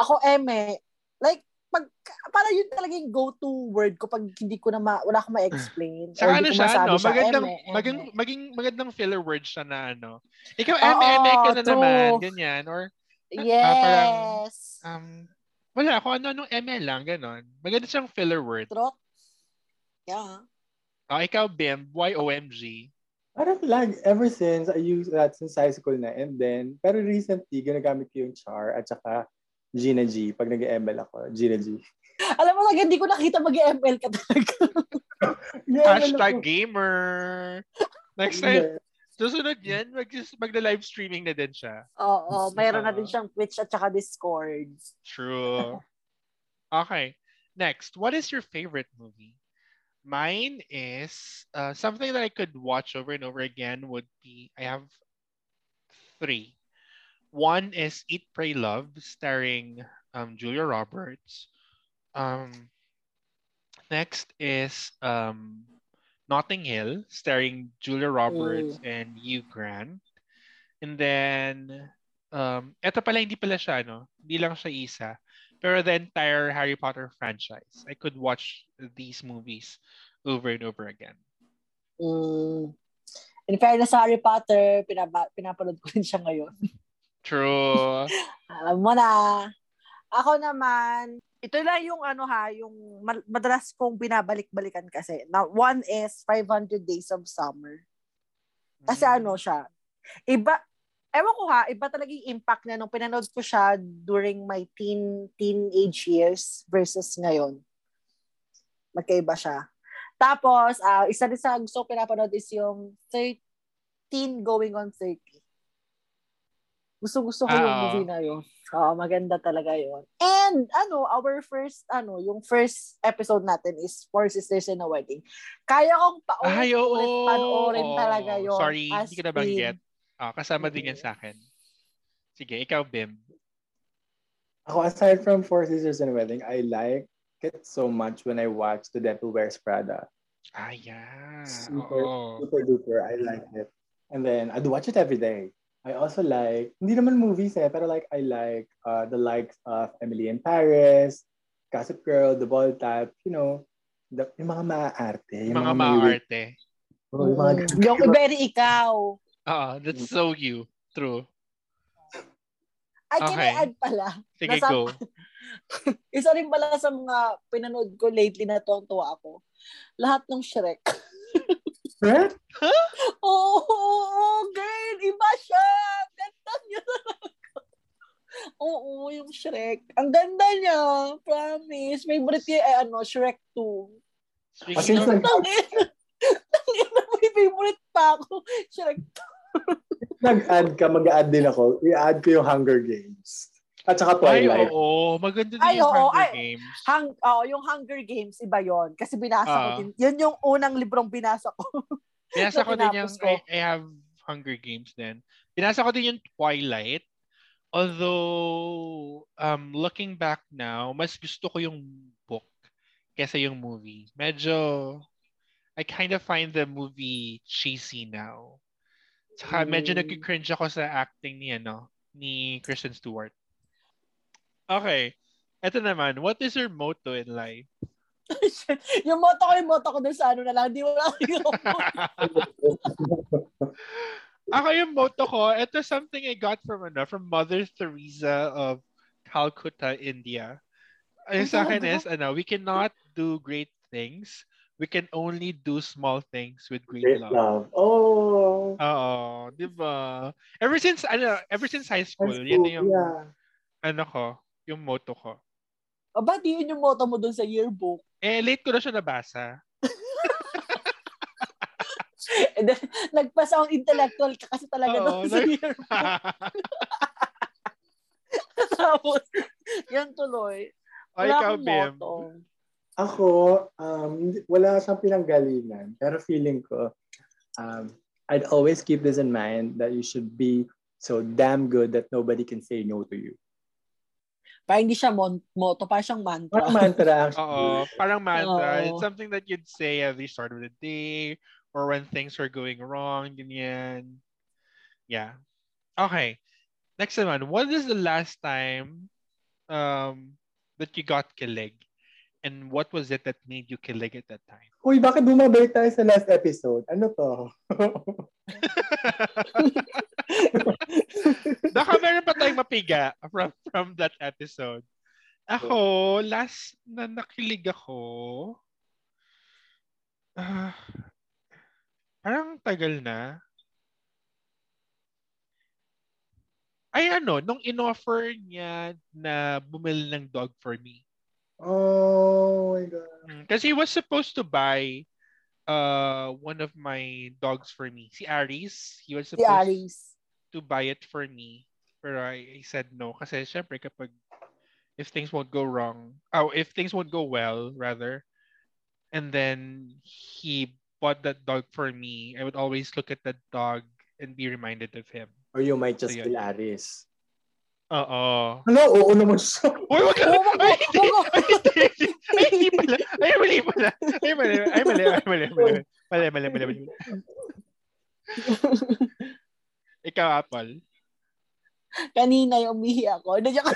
Ako, eme. Like, pag, para yun talaga yung go-to word ko pag hindi ko na ma, wala akong ma-explain. Or ano ko siya, no? siya, Magandang, eme, eme. maging, maging, magandang filler word siya na ano. Ikaw, eme, eme ka na true. naman. Ganyan. Or, Yes. um, wala, kung ano-anong eme lang, gano'n. Maganda siyang filler word. Trot. Yeah. Oh, ikaw, Bim, why OMG? Parang like, ever since, I use that since high school na. And then, pero recently, ginagamit ko yung char at saka Gina G. Pag nag-ML ako, Gina G. Alam mo talaga, hindi ko nakita mag-ML ka talaga. <laughs> Hashtag gamer. Next time, susunod yan, mag magla-live streaming na din siya. Oo, mayroon na Oo. din siyang Twitch at saka Discord. True. Okay. Next, what is your favorite movie? Mine is uh, something that I could watch over and over again would be I have three. One is Eat, Pray, Love, starring um, Julia Roberts. Um, next is um, Notting Hill, starring Julia Roberts and Hugh Grant. And then, um, eto pala, hindi pala siya, no? Hindi lang siya isa. Pero the entire Harry Potter franchise. I could watch these movies over and over again. Mm. In fairness sa Harry Potter, pinaba, pinapanood ko rin siya ngayon. <laughs> True. Alam mo na. Ako naman, ito lang yung ano ha, yung ma- madalas kong binabalik-balikan kasi. Now, one is 500 Days of Summer. Kasi Mm. ano siya, iba, ewan ko ha, iba talaga yung impact niya nung pinanood ko siya during my teen teenage years versus ngayon. Magkaiba siya. Tapos, ah, isa din sa gusto ko pinapanood is yung 13 going on 30. Gusto-gusto ko yung Ah, movie na yun. Oo, maganda talaga yun. And, ano, our first, ano, yung first episode natin is Four Sisters in a Wedding. Kaya kong paulit-ulit panoorin Oo. talaga yun. Sorry, hindi ko nabanggit. in, Ah, kasama din yan sa akin. Sige, ikaw, Bim. Ako, aside from Four Sisters and Wedding, I like it so much when I watch The Devil Wears Prada. Ah, yeah. Super, Oo. super duper. I like it. And then, I'd watch it every day. I also like, hindi naman movies eh, pero like, I like uh, the likes of Emily in Paris, Gossip Girl, The Ball Type, you know, the, yung mga maaarte. Yung mga may- maarte. Oh, yung mga Mm, yung very ikaw. Oo, that's so you. True. Ay, can Okay. Add pala? Sige, Nasa- go. <laughs> Isa rin pala sa mga pinanood ko lately na tuwang-tuwa ako. Lahat ng Shrek. Shrek? <laughs> Oo, oh, oh, girl! Iba siya! Ganda niya talaga. Oo, yung Shrek. Ang ganda niya. Promise. Favorite niya ay ano, Shrek 2. Kasi sa- Tangina. Tangina, may favorite pa ako. Shrek 2. <laughs> nag-add ka, mag-add din ako. I-add ko yung Hunger Games. At saka Ay, Twilight. oo. Maganda din Ay, yung oo. Hunger Ay, Games. Hang, oh, yung Hunger Games, iba yon Kasi binasa ko Ah. din. Yun yung unang librong binasa ko. <laughs> Pinasa ko din yung, ko. I, I have Hunger Games din. Pinasa ko din yung Twilight. Although, um, looking back now, mas gusto ko yung book kesa yung movie. Medyo, I kind of find the movie cheesy now. Saka medyo Mm. nag-cringe ako sa acting ni, ano, ni Kristen Stewart. Okay. Ito naman, what is your motto in life? <laughs> yung moto ko, yung moto ko dun sa ano na lang. Di <laughs> mo lang <laughs> Ako yung motto ko, ito something I got from ano, from Mother Teresa of Calcutta, India. Ang sa akin is, ano, we cannot do great things. We can only do small things with great, Great love. love. Oh. Oo, di ba? Ever since, ano, ever since high school, High yun school, na yung, yeah. ano ko, yung motto ko. O ba, di yun yung moto mo dun sa yearbook? Eh, late ko na siya nabasa. <laughs> And then, nagpasa ang intellectual ka kasi talaga Oo, dun sa nag- yearbook. <laughs> <laughs> Tapos, yan tuloy. Wala ikaw, akong Bim. Ako, um, wala siyang pinanggalingan. Pero feeling ko, um, I'd always keep this in mind that you should be so damn good that nobody can say no to you. Parang hindi siya mon- moto, parang siyang mantra. Parang mantra <laughs> actually. Oo, parang mantra. Oo. It's something that you'd say at the start of the day or when things are going wrong, ganyan. Yeah. Okay. Next naman, what is the last time um, that you got kilig? And what was it that made you kilig at that time? Uy, bakit bumabalik tayo sa last episode? Ano to? <laughs> Baka meron pa tayong mapiga from, from that episode. Ako, last na nakilig ako, ah, parang tagal na. Ay ano, nung inoffer niya na bumili ng dog for me. Oh my God. Mm, Kasi he was supposed to buy uh one of my dogs for me. Si Aries. He was Si supposed Aris. to buy it for me. Pero I, I said no. Kasi syempre kapag if things won't go wrong, oh, if things won't go well, rather, and then he bought that dog for me, I would always look at that dog and be reminded of him. Or you might just So, kill. Aris. Oo. Ano? Oo naman siya. Uy, wag ka! Wag- Ay, hindi! Ay, hindi! Ay, hindi pala! Ay, mali pala! Ay, mali! Ay, mali! Ay, mali! Mali! Mali, mali, mali, mali. Ikaw, Apple. Kanina yung umihi ako. Hindi ako.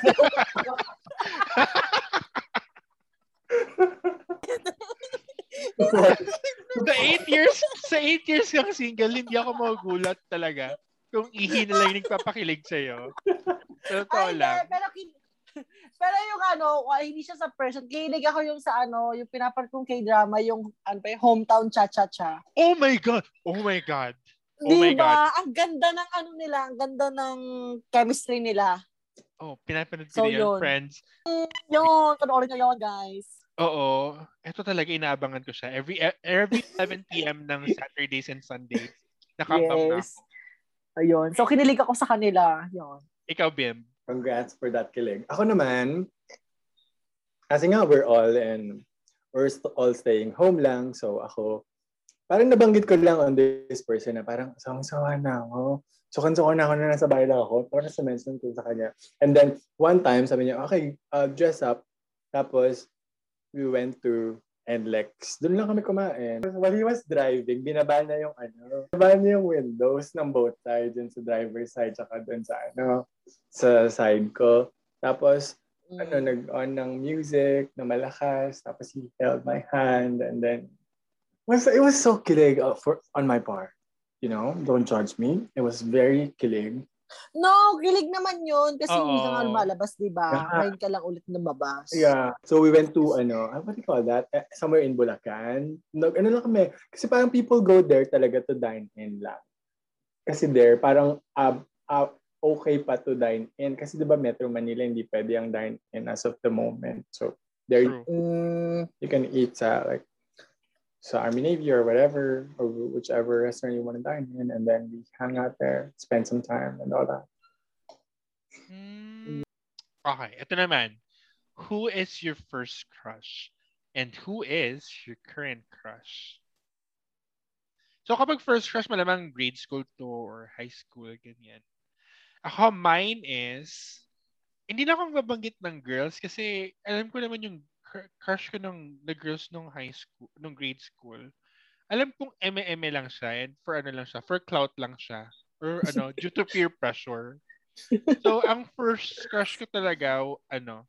Sa eight years, sa eight years kang single, hindi ako magugulat talaga kung ihi na lang yung nagpapakilig sa'yo. Sa totoo Ay, lang. pero <laughs> pero yung ano, ah, hindi siya sa person. Kilig ako yung sa ano, yung pinapart kong k-drama, yung ano pa, hometown cha-cha-cha. Oh my God! Oh my God! Oh my diba? God! Ang ganda ng ano nila, ang ganda ng chemistry nila. Oh, pinapanood ko So, yun, yun. friends. Yun, panoorin nyo yun, guys. Oo. Ito talaga inaabangan ko siya. Every e, every 7 p.m. ng Saturdays and Sundays. Nakabang na Yes. ako. Ayun. So, kinilig ako sa kanila. Yun. Ikaw, Bim. Congrats for that kilig. Ako naman, kasi nga we're all and we're st- all staying home lang. So ako, parang nabanggit ko lang on this person na parang sawang-sawa na ako. Sukan-sukan na ako na nasa bahay lang ako. Parang nasa mention ko sa kanya. And then, one time, sabi niya, okay, uh, dress up. Tapos, we went to NLEX. Doon lang kami kumain. While he was driving, binaba niya yung ano, binaba niya yung windows ng both sides, yung sa driver's side, tsaka doon sa ano, sa side ko. Tapos, ano, Mm. nag-on ng music na malakas. Tapos he held my hand and then was it was so kilig uh, for on my part. You know, don't judge me. It was very kilig. No, kilig naman yun. Kasi hindi ka nga lumalabas, di ba? Yeah. Ngayon ka lang ulit lumabas. Yeah. So we went to ano, what do you call that? Eh, somewhere in Bulacan. No, ano lang kami. Kasi parang people go there talaga to dine in lang. Kasi there, parang uh, uh, okay pa to dine in. Kasi di ba Metro Manila, hindi pwede ang dine in as of the moment. So there. Mm, you can eat sa like sa Army Navy or whatever, or whichever restaurant you want to dine in, and then we hang out there, spend some time, and all that. Hmm. Okay, ito naman. Who is your first crush? And who is your current crush? So kapag first crush, malamang grade school to or high school, ganyan. Ako, mine is, hindi na akong babanggit ng girls kasi alam ko naman yung crush ko nung the girls nung high school, nung grade school. Alam kong eme-eme lang siya and for ano lang siya, for clout lang siya. Or ano, <laughs> due to peer pressure. So, ang first crush ko talaga, ano,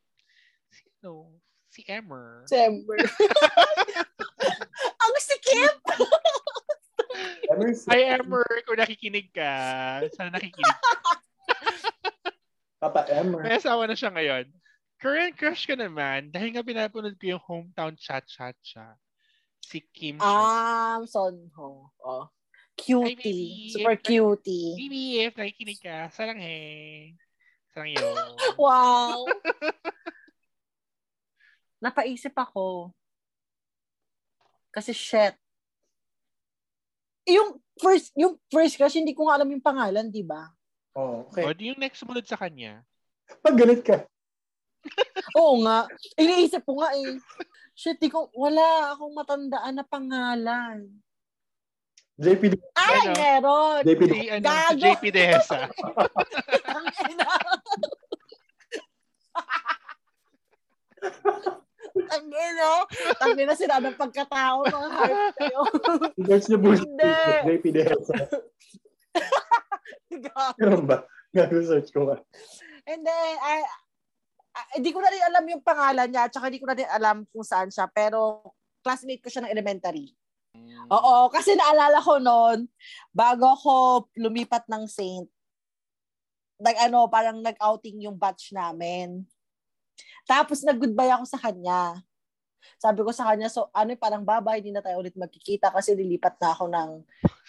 sino? Si Emmer. December. <laughs> Ang sikip! Hi, Emmer, kung nakikinig ka. Sana nakikinig ka. Papa Emer. May asawa na siya ngayon. Current crush ko naman, dahil nga pinapanood ko yung hometown chat-chat-cha. Si Kim Chiu. Um, Sonho. Oh. Cutie. baby. Super cutie. Bibi, if nakikinig ka, sarang he. Sarang yo. <laughs> Wow. Napaisip ako. Kasi shit. Yung first, yung first crush, hindi ko nga alam yung pangalan, di ba? Oh, O, okay. di yung next sumunod sa kanya. Pag galit ka, Oo nga. Iniisip ko nga eh. Shit, di ko, wala akong matandaan na pangalan. JP, Ay, Ano? meron! JP, Si, ano, si Gago. JP Dehesa. <laughs> <laughs> Ang ina. Ang ina. Ang ina sila ng pagkatao mga heart kayo. <laughs> search niyo Hindi. JP Dehesa. Gago. Ganun ba? Gago-search ko nga. And then, I, I- hindi ko na rin alam yung pangalan niya, tsaka hindi ko na rin alam kung saan siya, pero classmate ko siya ng elementary. Oo, kasi naalala ko noon, bago ako lumipat ng Saint, nag ano, parang nag-outing yung batch namin. Tapos nag-goodbye ako sa kanya. Sabi ko sa kanya, so ano parang baba, hindi na tayo ulit magkikita kasi nilipat na ako ng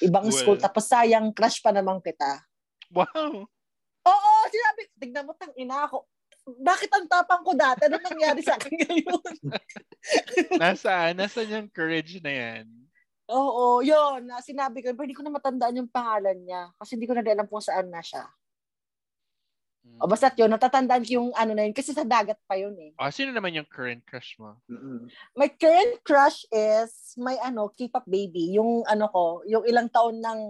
ibang school. Well. Tapos sayang, crush pa naman kita. Wow. Oo, sinabi, tignan mo, tang ina ako. Bakit ang tapang ko dati? Ano nangyari sa akin ngayon? <laughs> Nasaan? Nasaan yung courage na yan? Oo, yun. na Sinabi ko, pero hindi ko na matandaan yung pangalan niya. Kasi hindi ko na alam kung saan na siya. O basta yun, natatandaan ko yung ano na yun. Kasi sa dagat pa yun eh. Oh, sino naman yung current crush mo? Mm-mm. My current crush is my ano, K-pop baby. Yung ano ko, yung ilang taon ng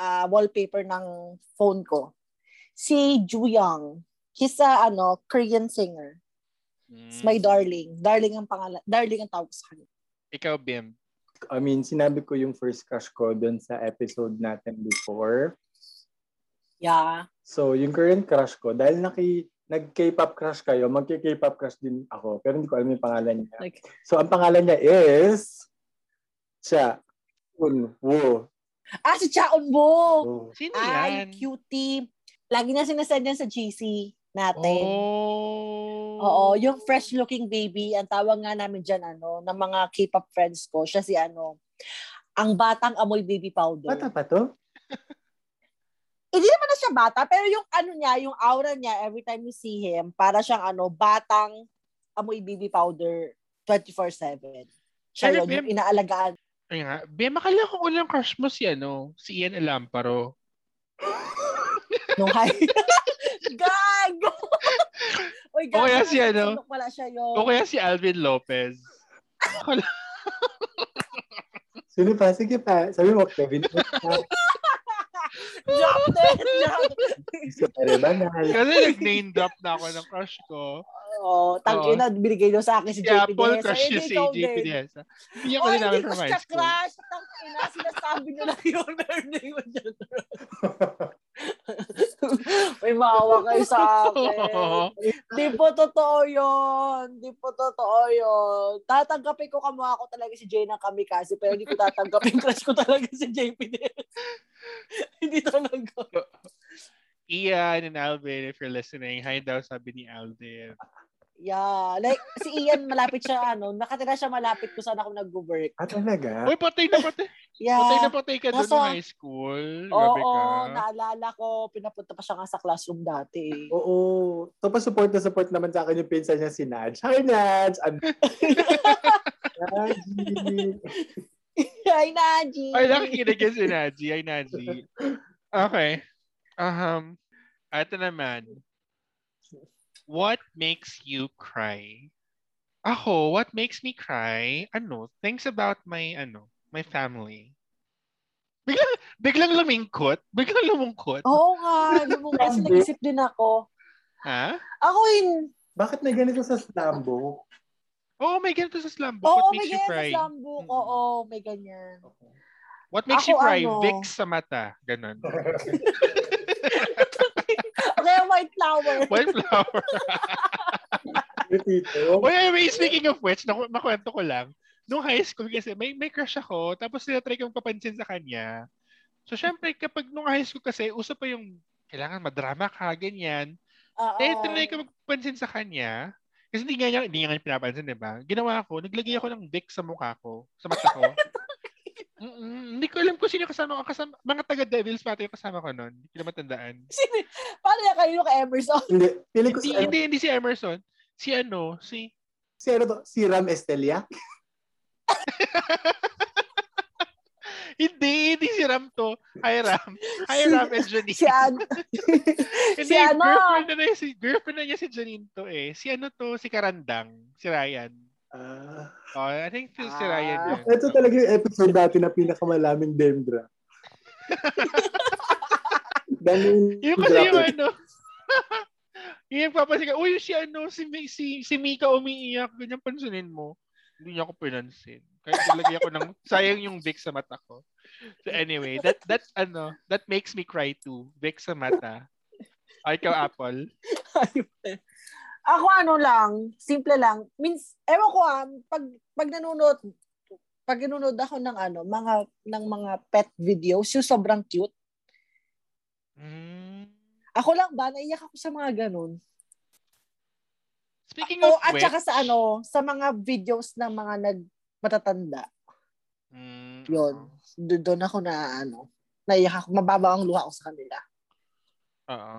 ah, wallpaper ng phone ko. Si Juyang. He's a ano, Korean singer. It's my Mm. darling. Darling ang pangalan. Darling ang tawag sa kanya. Ikaw, Bim. I mean, sinabi ko yung first crush ko dun sa episode natin before. Yeah. So, yung current crush ko, dahil naki, nag-K-pop crush kayo, magki-K-pop crush din ako. Pero hindi ko alam yung pangalan niya. Like, So, ang pangalan niya is Cha Un Woo. ah, si Chaon Bo. Oh. Sino Ay, yan? cutie. Lagi na sinasend yan sa GC natin. Oh. Oo, yung fresh looking baby, ang tawag nga namin dyan, ano, ng mga K-pop friends ko, siya si ano, ang batang amoy baby powder. Bata pa to? Hindi naman na siya bata, pero yung ano niya, yung aura niya, every time you see him, para siyang ano, batang amoy baby powder 24-7. Siya yun, yung Bim- inaalagaan. Ay nga. Bim, akala ko ulang crush mo si ano, si Ian Alamparo. Nung high. <laughs> Gago! <laughs> Uy, gago. O kaya si ano? Wala siya yun. O kaya si Alvin Lopez. Sino pa? Sige pa. Sabi mo, Kevin. Drop dead! Drop banal. Kasi nag-name drop na ako ng crush ko. Oo, tangin na, binigay daw sa akin si JP Apple Dehesa. crush Eh, niya si JP. Dehesa. Hindi Oh, ako din namin <laughs> hindi ko from high siya school. crush. Tangin na, sinasabi nyo lang <laughs> yun. Meron na yun dyan. <laughs> May maawa kayo sa akin. Di po totoo yun. Di po totoo yun. Tatanggapin ko kamukha ko talaga si Jay ng kamikaze, pero hindi ko tatanggapin <laughs> crush ko talaga si JP din. <laughs> hindi talaga. Ian and Alvin, if you're listening, hi daw sabi ni Alvin. Yeah. Like, si Ian, malapit siya, ano, nakatira siya malapit kung saan ako nag-work. Ah, talaga? Uy, patay na patay. Yeah. Patay na patay ka doon Nasa- ng high school. Grabe Oo, ka. naalala ko, pinapunta pa siya nga sa classroom dati. eh. Oo. Tapos support na support naman sa akin yung pinsan niya si Naj. Hi, Naj! Ano? Naj! <laughs> Hi, Naji. Ay, nakikinig yan si Naji. Ay, Naji. Okay. Um, ito naman. What makes you cry? Ako, what makes me cry? Ano, things about my, ano, my family. Biglang, biglang lumingkot? Biglang lumungkot? Oo nga. Lumungkot. Kasi nag-isip din ako. Ha? Ako in... Bakit may ganito sa slambo? Oo, may ganito sa Slambook. Oo, what may makes you ganyan cry? sa slambook. Mm. Oo, may ganyan. What makes Ako, you cry? ano? Vicks sa mata. Ganon. <laughs> White flower. White flower. Uy, anyway, speaking of which, naku- makwento ko lang. Nung high school kasi, may, may crush ako. Tapos tinatry kong papansin sa kanya. So, syempre, kapag nung high school kasi, uso pa yung kailangan madrama ka, ganyan. Oo. Eh, tinry ko magpapansin sa kanya. Kasi hindi nga niya, hindi nga niya pinapansin, di ba? Ginawa ko, naglagay ako ng Vicks sa mukha ko, sa mata ko. <laughs> Mm-mm, hindi ko alam kung sino kasama ko. Kasama, mga taga-Devils pati yung kasama ko noon. Hindi ko na matandaan. Sino- Paano yan kayo kay Emerson? Hindi, feeling ko Hindi, si, ano, hindi, hindi si Emerson. Si ano, si... si, ano to, si Ram Estelia. <laughs> Hindi, hindi si Ram to. Hi Ram. Hi Ram and Janine. Si An. <laughs> Hindi, si ano? girlfriend na, niya si, girlfriend na niya si Janine to eh. Si ano to, si Karandang. Si Ryan. Ah, Oh, I think si, si Ah. Ryan yun. ito talaga yung episode dati na pinakamalaming Dendra. <laughs> Dami Yung kasi yung ano. <laughs> yung papansin ka, uy, si ano, si, Mi- si, si Mika umiiyak, ganyan pansinin mo. Hindi niya ako pinansin. Kahit nilagay ako ng, <laughs> sayang yung Vic sa mata ko. So anyway, that, that, ano, that makes me cry too. Vic sa mata. Ay, ikaw, Apple. Ako ano lang, simple lang. Means, ewan ko ah, pag, pag nanonood, pag nanonood ako ng ano, mga, ng mga pet videos, yung sobrang cute. Mm. Ako lang ba, naiyak ako sa mga ganun. Speaking O, of at which, saka sa ano, sa mga videos ng mga nag matatanda. Mm, Yun. Do- doon ako na ano, naiyak ako, mababa ang luha ko sa kanila. Oo.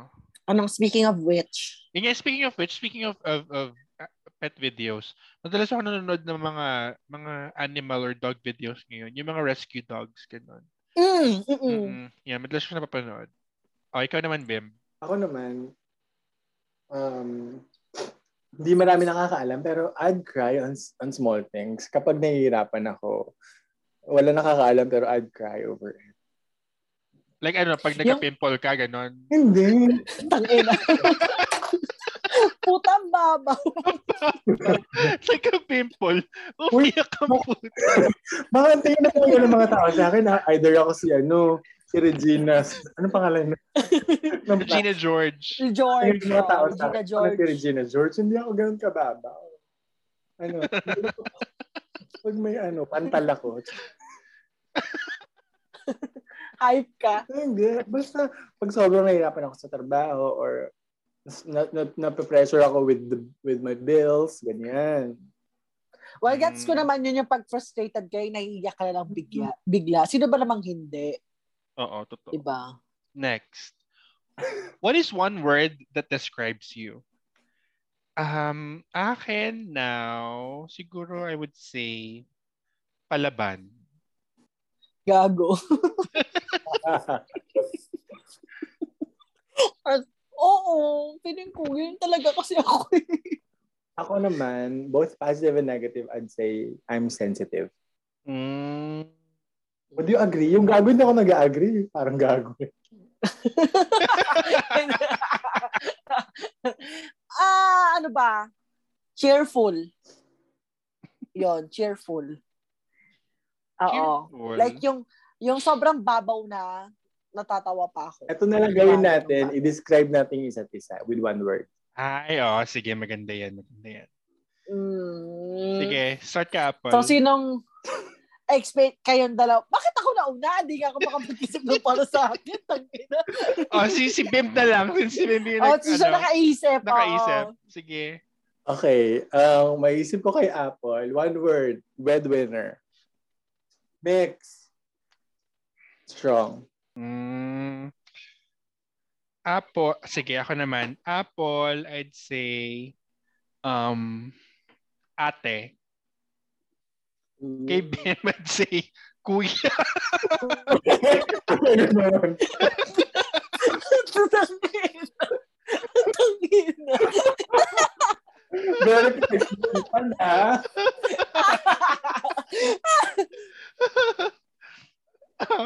Anong speaking of which, Yun nga, speaking of which, speaking of, of, of uh, pet videos, madalas ako nanonood ng mga mga animal or dog videos ngayon. Yung mga rescue dogs, ganun. mm, mm, mm. Yeah, madalas ko napapanood. O, ikaw naman, Bim. Ako naman, um, hindi marami nakakaalam, pero I'd cry on, on small things. Kapag nahihirapan ako, wala nakakaalam, pero I'd cry over it. Like ano, pag Yung- nagka-pimple ka, ganun. Hindi. Tangina. <laughs> Babaw. nagka-pimple, <laughs> umiyak ka puto. <laughs> Baka ang tingin na talaga ng mga tao sa akin, ha? either ako si ano, si Regina, ano pangalan na? <laughs> Regina George. Si George. Yung mga tao sa Regina akin, George. ano si Regina George, hindi ako ganun kababaw. Ano, pag may ano, pantal ako. Hype ka. Hindi, basta pag sobrang nahihirapan ako sa trabaho or na, na, na-pressure ako with the, with my bills, ganyan. Well, gets ko Mm. naman yun yung pag frustrated kayo, naiiyak ka na lang bigla. bigla. Sino ba namang hindi? Oo, totoo. Diba? Next. What is one word that describes you? Um, akin now, siguro I would say palaban. Gago. <laughs> <laughs> Oo, feeling ko, yun talaga kasi <laughs> ako eh. ako naman, both positive and negative, I'd say I'm sensitive. Mm. Would you agree? Yung gago hindi ako nag-agree. Parang gago. eh. <laughs> ah, ano ba? Cheerful. Yon, cheerful. Oo. Cheerful. Like yung yung sobrang babaw na natatawa pa ako. Ito na lang gawin natin, i-describe natin yung isa't isa with one word. Ay, oh, sige, maganda yan, maganda yan. Mm. Sige, start ka, Apple. So, sinong expect kayong dalawa? Bakit ako nauna? Hindi nga ako makapag-isip ng para sa akin. Tangina. <laughs> oh, si, si Bim na lang. Si Bim yung Oh, nag- siya ano, nakaisip. nakaisip. Sige. Okay, ang maisip ko kay Apple, one word, breadwinner. Mix. Strong. Mm. Apple, sige, ako naman. Apple, I'd say, um, ate. Kay Bim, <laughs> I'd say, Kuya. Ano? Tangina. Tangina.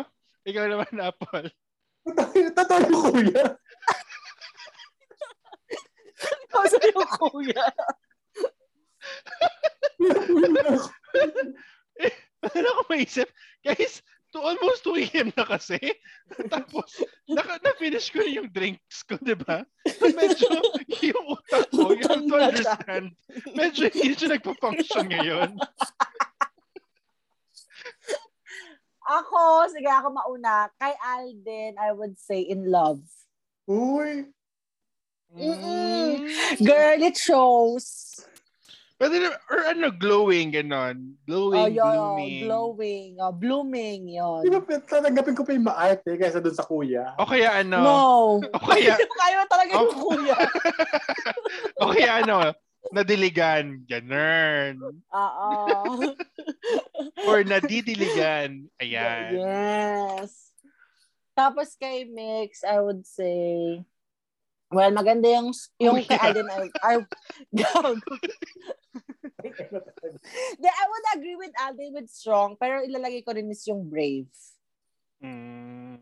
<laughs> Ikaw naman, <laughs> Apple. Totoo yung kuya. Kasi yung kuya. Ano ako maisip? Guys, to almost 2 a.m. na kasi. <laughs> Tapos, naka, na-finish ko na yung drinks ko, di ba? Medyo, <laughs> yung utak ko, you have to understand, medyo hindi siya nagpa-function ngayon. Ako, sige ako mauna. Kay Alden, I would say in love. Uy. Mm-mm. Girl, it shows. Pwede na, or ano, glowing, ganon. Glowing, Oh, yun, blooming. glowing. Oh, blooming, yun. Di ba, tatanggapin ko pa yung maarte kaysa dun sa kuya? O kaya ano, No. o kaya, <laughs> Kaya talaga yung Oh. kuya. <laughs> o kaya ano, nadiligan, ganon. Oo. <laughs> Or nadidiligan, ayan. Yes. Tapos kay Mix, I would say, well, maganda yung, yung kay Kuya. Alden, I, I. <laughs> Then, I would agree with Alden with strong, pero ilalagay ko rin is yung brave. Mm.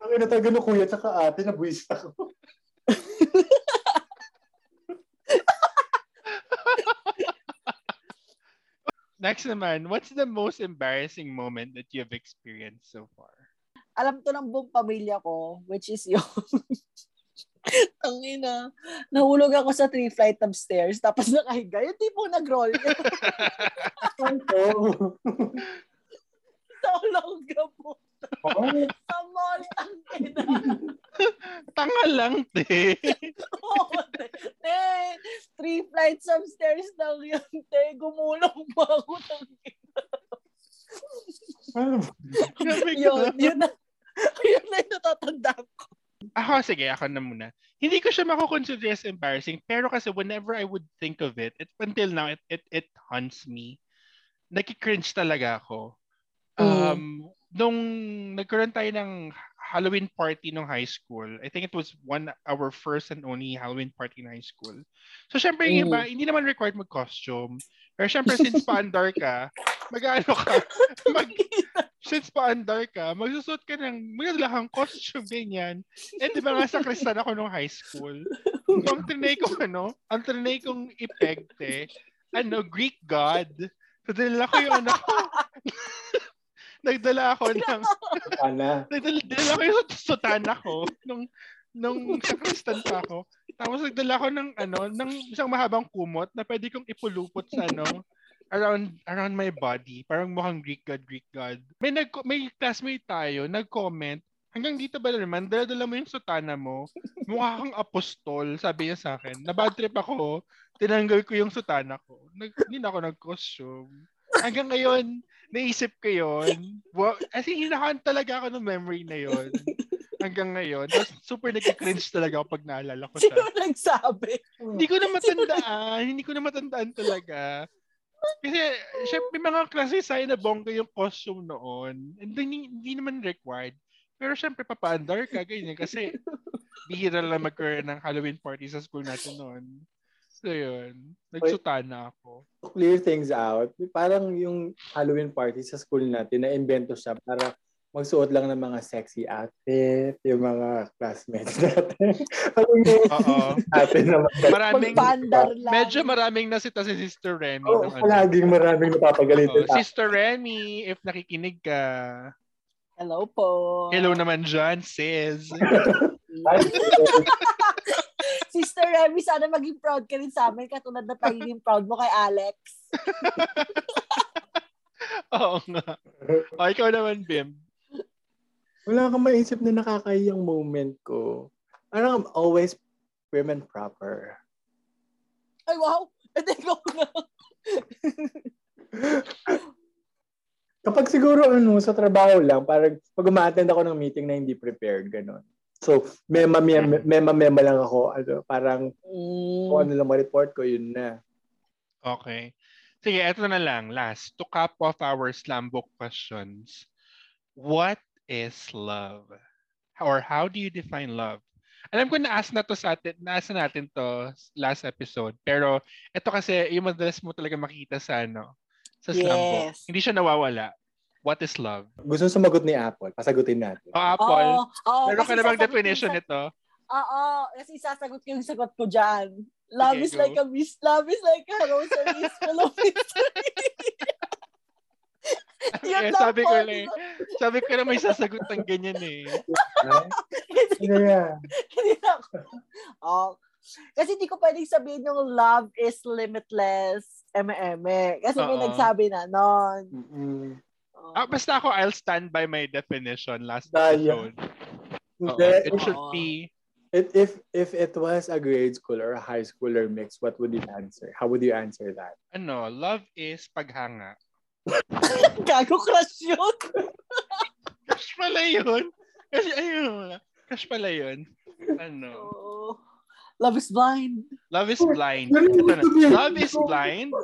Ang ina talaga ng kuya tsaka ate, nabuwis ako. <laughs> Next naman, what's the most embarrassing moment that you've experienced so far? Alam to ng buong pamilya ko, which is yung <laughs> ang ina, nahulog ako sa three flight of stairs, tapos nakahiga. Yung tipo nag-roll <laughs> Oo. <laughs> sa Olonga po. Oo. Sa mall, ang ina. <laughs> Tanga lang, te. Oo, te. Te, three flights of stairs lang yun, te. Gumulong pa ako ng Ano ka. yun, yun na. Yun na yung natatandaan ko. Ako, sige, ako na muna. Hindi ko siya makukonsider as embarrassing, pero kasi whenever I would think of it, it until now, it, it, it haunts me. Nagki-cringe talaga ako. Um, Nung nagkaroon tayo ng Halloween party nung high school, I think it was one our first and only Halloween party in high school. So, syempre, yung iba, hindi naman required mag-costume. Pero syempre, since paandar ka, <laughs> mag-ano ka, <laughs> mag, since paandar ka, magsusot ka ng magandang costume, ganyan. Eh, di ba nga sa kristal ako nung high school. So, ang trinay kong ano, ang trinay kong ipegte, ano, Greek god. So, dinala ko yung ano ko. <laughs> Nagdala ako ng, Ana. nagdala, dinala ko yung sutana ko nung, nung sa kristal pa ako. Tapos nagdala ko ng ano, ng isang mahabang kumot na pwede kong ipulupot sa ano, around around my body. Parang mukhang Greek god, Greek god. May nag may classmate tayo, nag-comment, hanggang dito ba naman, dala-dala mo yung sutana mo, mukha kang apostol, sabi niya sa akin. Na bad trip ako, tinanggal ko yung sutana ko. Nag, hindi na ako nag-costume. Hanggang ngayon, naisip ko yun. Wow, as in, hinahan talaga ako ng memory na yun. Hanggang ngayon. Tapos super nag-cringe talaga ako pag naalala ko siya Sino nagsabi? hindi ko na matandaan. hindi ko na matandaan talaga. Kasi, syempre, may mga klase sa'yo na bongga yung costume noon. And then, hindi, hindi naman required. Pero syempre, papaandar ka, ganyan. Kasi, bihira lang magkaroon ng Halloween party sa school natin noon. So, yun. Nagsutana ako. To clear things out, parang yung Halloween party sa school natin, na-invento siya para magsuot lang ng mga sexy outfit, yung mga classmates natin. <laughs> Parang yung Oo. natin na. Maraming, medyo maraming nasita si Sister Remy. Oo, ano. palaging maraming napapagalitin. Oo, Sister Remy, if nakikinig ka, Hello po. hello naman dyan, sis. <laughs> Sister Remy, sana maging proud ka rin sa amin katulad na pagiging proud mo kay Alex. <laughs> Oo nga. O, ikaw naman, Bim. Wala kang maisip na nakakayang moment ko. Parang I'm always prim and proper. Ay, wow! Hindi ko na. Kapag siguro ano, sa trabaho lang, parang pag umaattend ako ng meeting na hindi prepared, gano'n. So, mema, mema, mema, mema lang ako. Ano, parang kung Mm. ano lang ma-report ko, yun na. Okay. Sige, eto na lang. Last. To cap off our slam book questions. what is love? Or how do you define love? Alam ko na-ask na to sa atin, na-ask na natin to last episode. Pero ito kasi, yung madalas mo talaga makita sa ano, sa slam book. Yes. Hindi siya nawawala. What is love? Gusto sumagot ni Apple. Pasagutin natin. Oh, Apple. Oo, oo, Meron ka na bang definition nito? Oo, kasi sasagot ko yung sagot ko dyan. Love Okay, is go. like a mis- love is like a rosary is full of mystery. <laughs> Yun eh, sabi ko di lang, ba? sabi ko na may sasagot ng ganyan eh. <laughs> Hindi Ano yan? hindi na ako. Oh. Kasi hindi ko pwedeng sabihin yung love is limitless, eme-eme. Kasi may Oo. nagsabi na nun. Mm-mm. Oh. Ah, basta ako, I'll stand by my definition last Daya. episode. Hindi, it should Oo. be, It, if if it was a grade school or a high schooler mix, what would you answer? How would you answer that? ano, love is paghanga. <laughs> Gago crush yun. Crush pala yun. Kasi ayun, crush pala yun. Ano, Oh. Love is blind. love is blind. Ito na. Love is blind.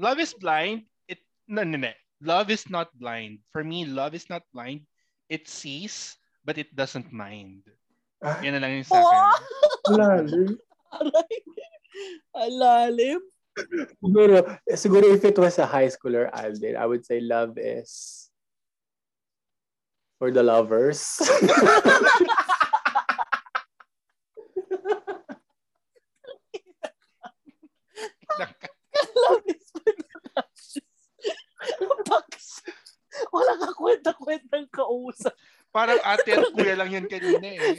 Love is blind. It, no, no, no. Love is not blind. For me, love is not blind. It sees, but it doesn't mind. Ah, Yan na lang yung sa akin. Lalim. <laughs> Aray. Lalim. Siguro, siguro if it was a high schooler Alden, I would say love is for the lovers. <laughs> <laughs> Love is blind. <laughs> Baks. Wala ka kwenta-kwentang kausap. Parang ate at kuya lang yun kanina eh. <laughs>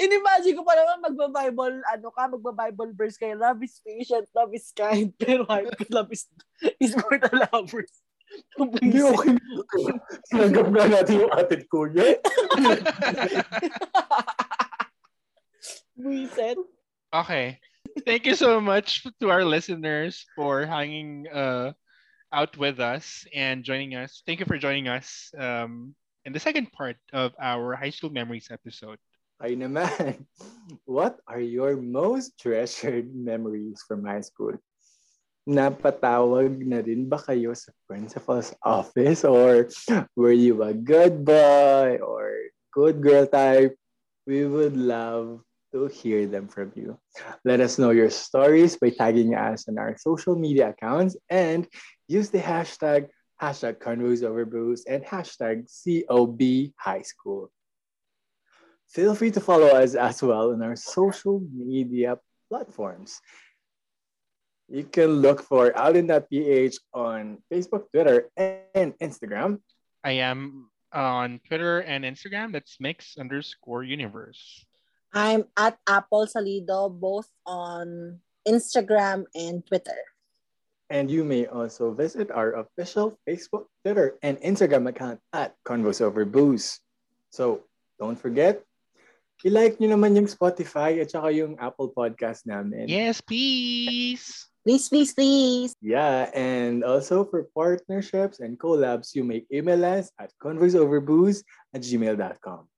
Inimagine ko pa naman magba-Bible, ano ka, magba-Bible verse kayo, love is patient, love is kind, <laughs> pero love is, is for the lovers. Hindi okay. Sinanggap nga natin yung atin kuya. Buiset. Okay. Thank you so much to our listeners for hanging uh, out with us and joining us. Thank you for joining us um, in the second part of our high school memories episode. Ay naman. What are your most treasured memories from high school? Napatawag na rin ba kayo sa principal's office or were you a good boy or good girl type? We would love to hear them from you. Let us know your stories by tagging us on our social media accounts and use the hashtag hashtag Convos Over Booze and hashtag COB High School. Feel free to follow us as well on our social media platforms. You can look for Alden.ph on Facebook, Twitter, and Instagram. I am on Twitter and Instagram. That's mix underscore universe. I'm at Apple Salido, both on Instagram and Twitter. And you may also visit our official Facebook, Twitter, and Instagram account at Convos Over Booze. So don't forget, i-like nyo naman yung Spotify at saka yung Apple Podcast namin. Yes, please. Please, please, please. Yeah, and also for partnerships and collabs, you may email us at converseoverbooze at gmail.com.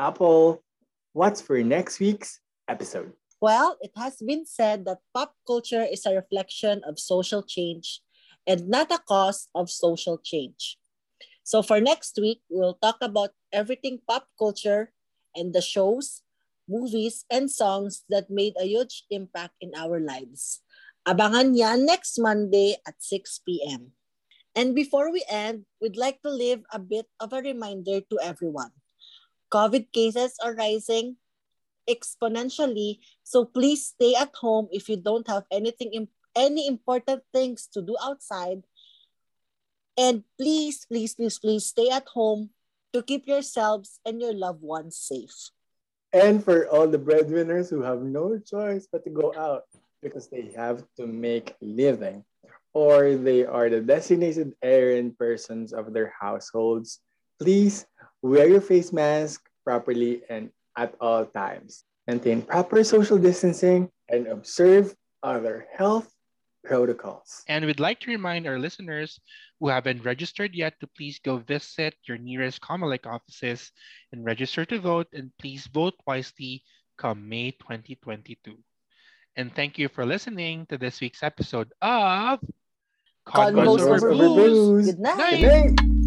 Apple, what's for next week's episode? Well, it has been said that pop culture is a reflection of social change and not a cause of social change. So for next week, we'll talk about everything pop culture and the shows, movies, and songs that made a huge impact in our lives. Abangan yan next Monday at 6 p.m. And before we end, we'd like to leave a bit of a reminder to everyone. COVID cases are rising exponentially, so please stay at home if you don't have anything any important things to do outside. And please, please, please, please stay at home to keep yourselves and your loved ones safe. And for all the breadwinners who have no choice but to go out because they have to make living or they are the designated errand persons of their households, please wear your face mask properly and at all times. Maintain proper social distancing and observe other health protocols. And we'd like to remind our listeners who haven't registered yet to please go visit your nearest Comelec offices and register to vote. And please vote wisely come May 2022. And thank you for listening to this week's episode of Convos over over booze. booze. Good night. Night. Good night.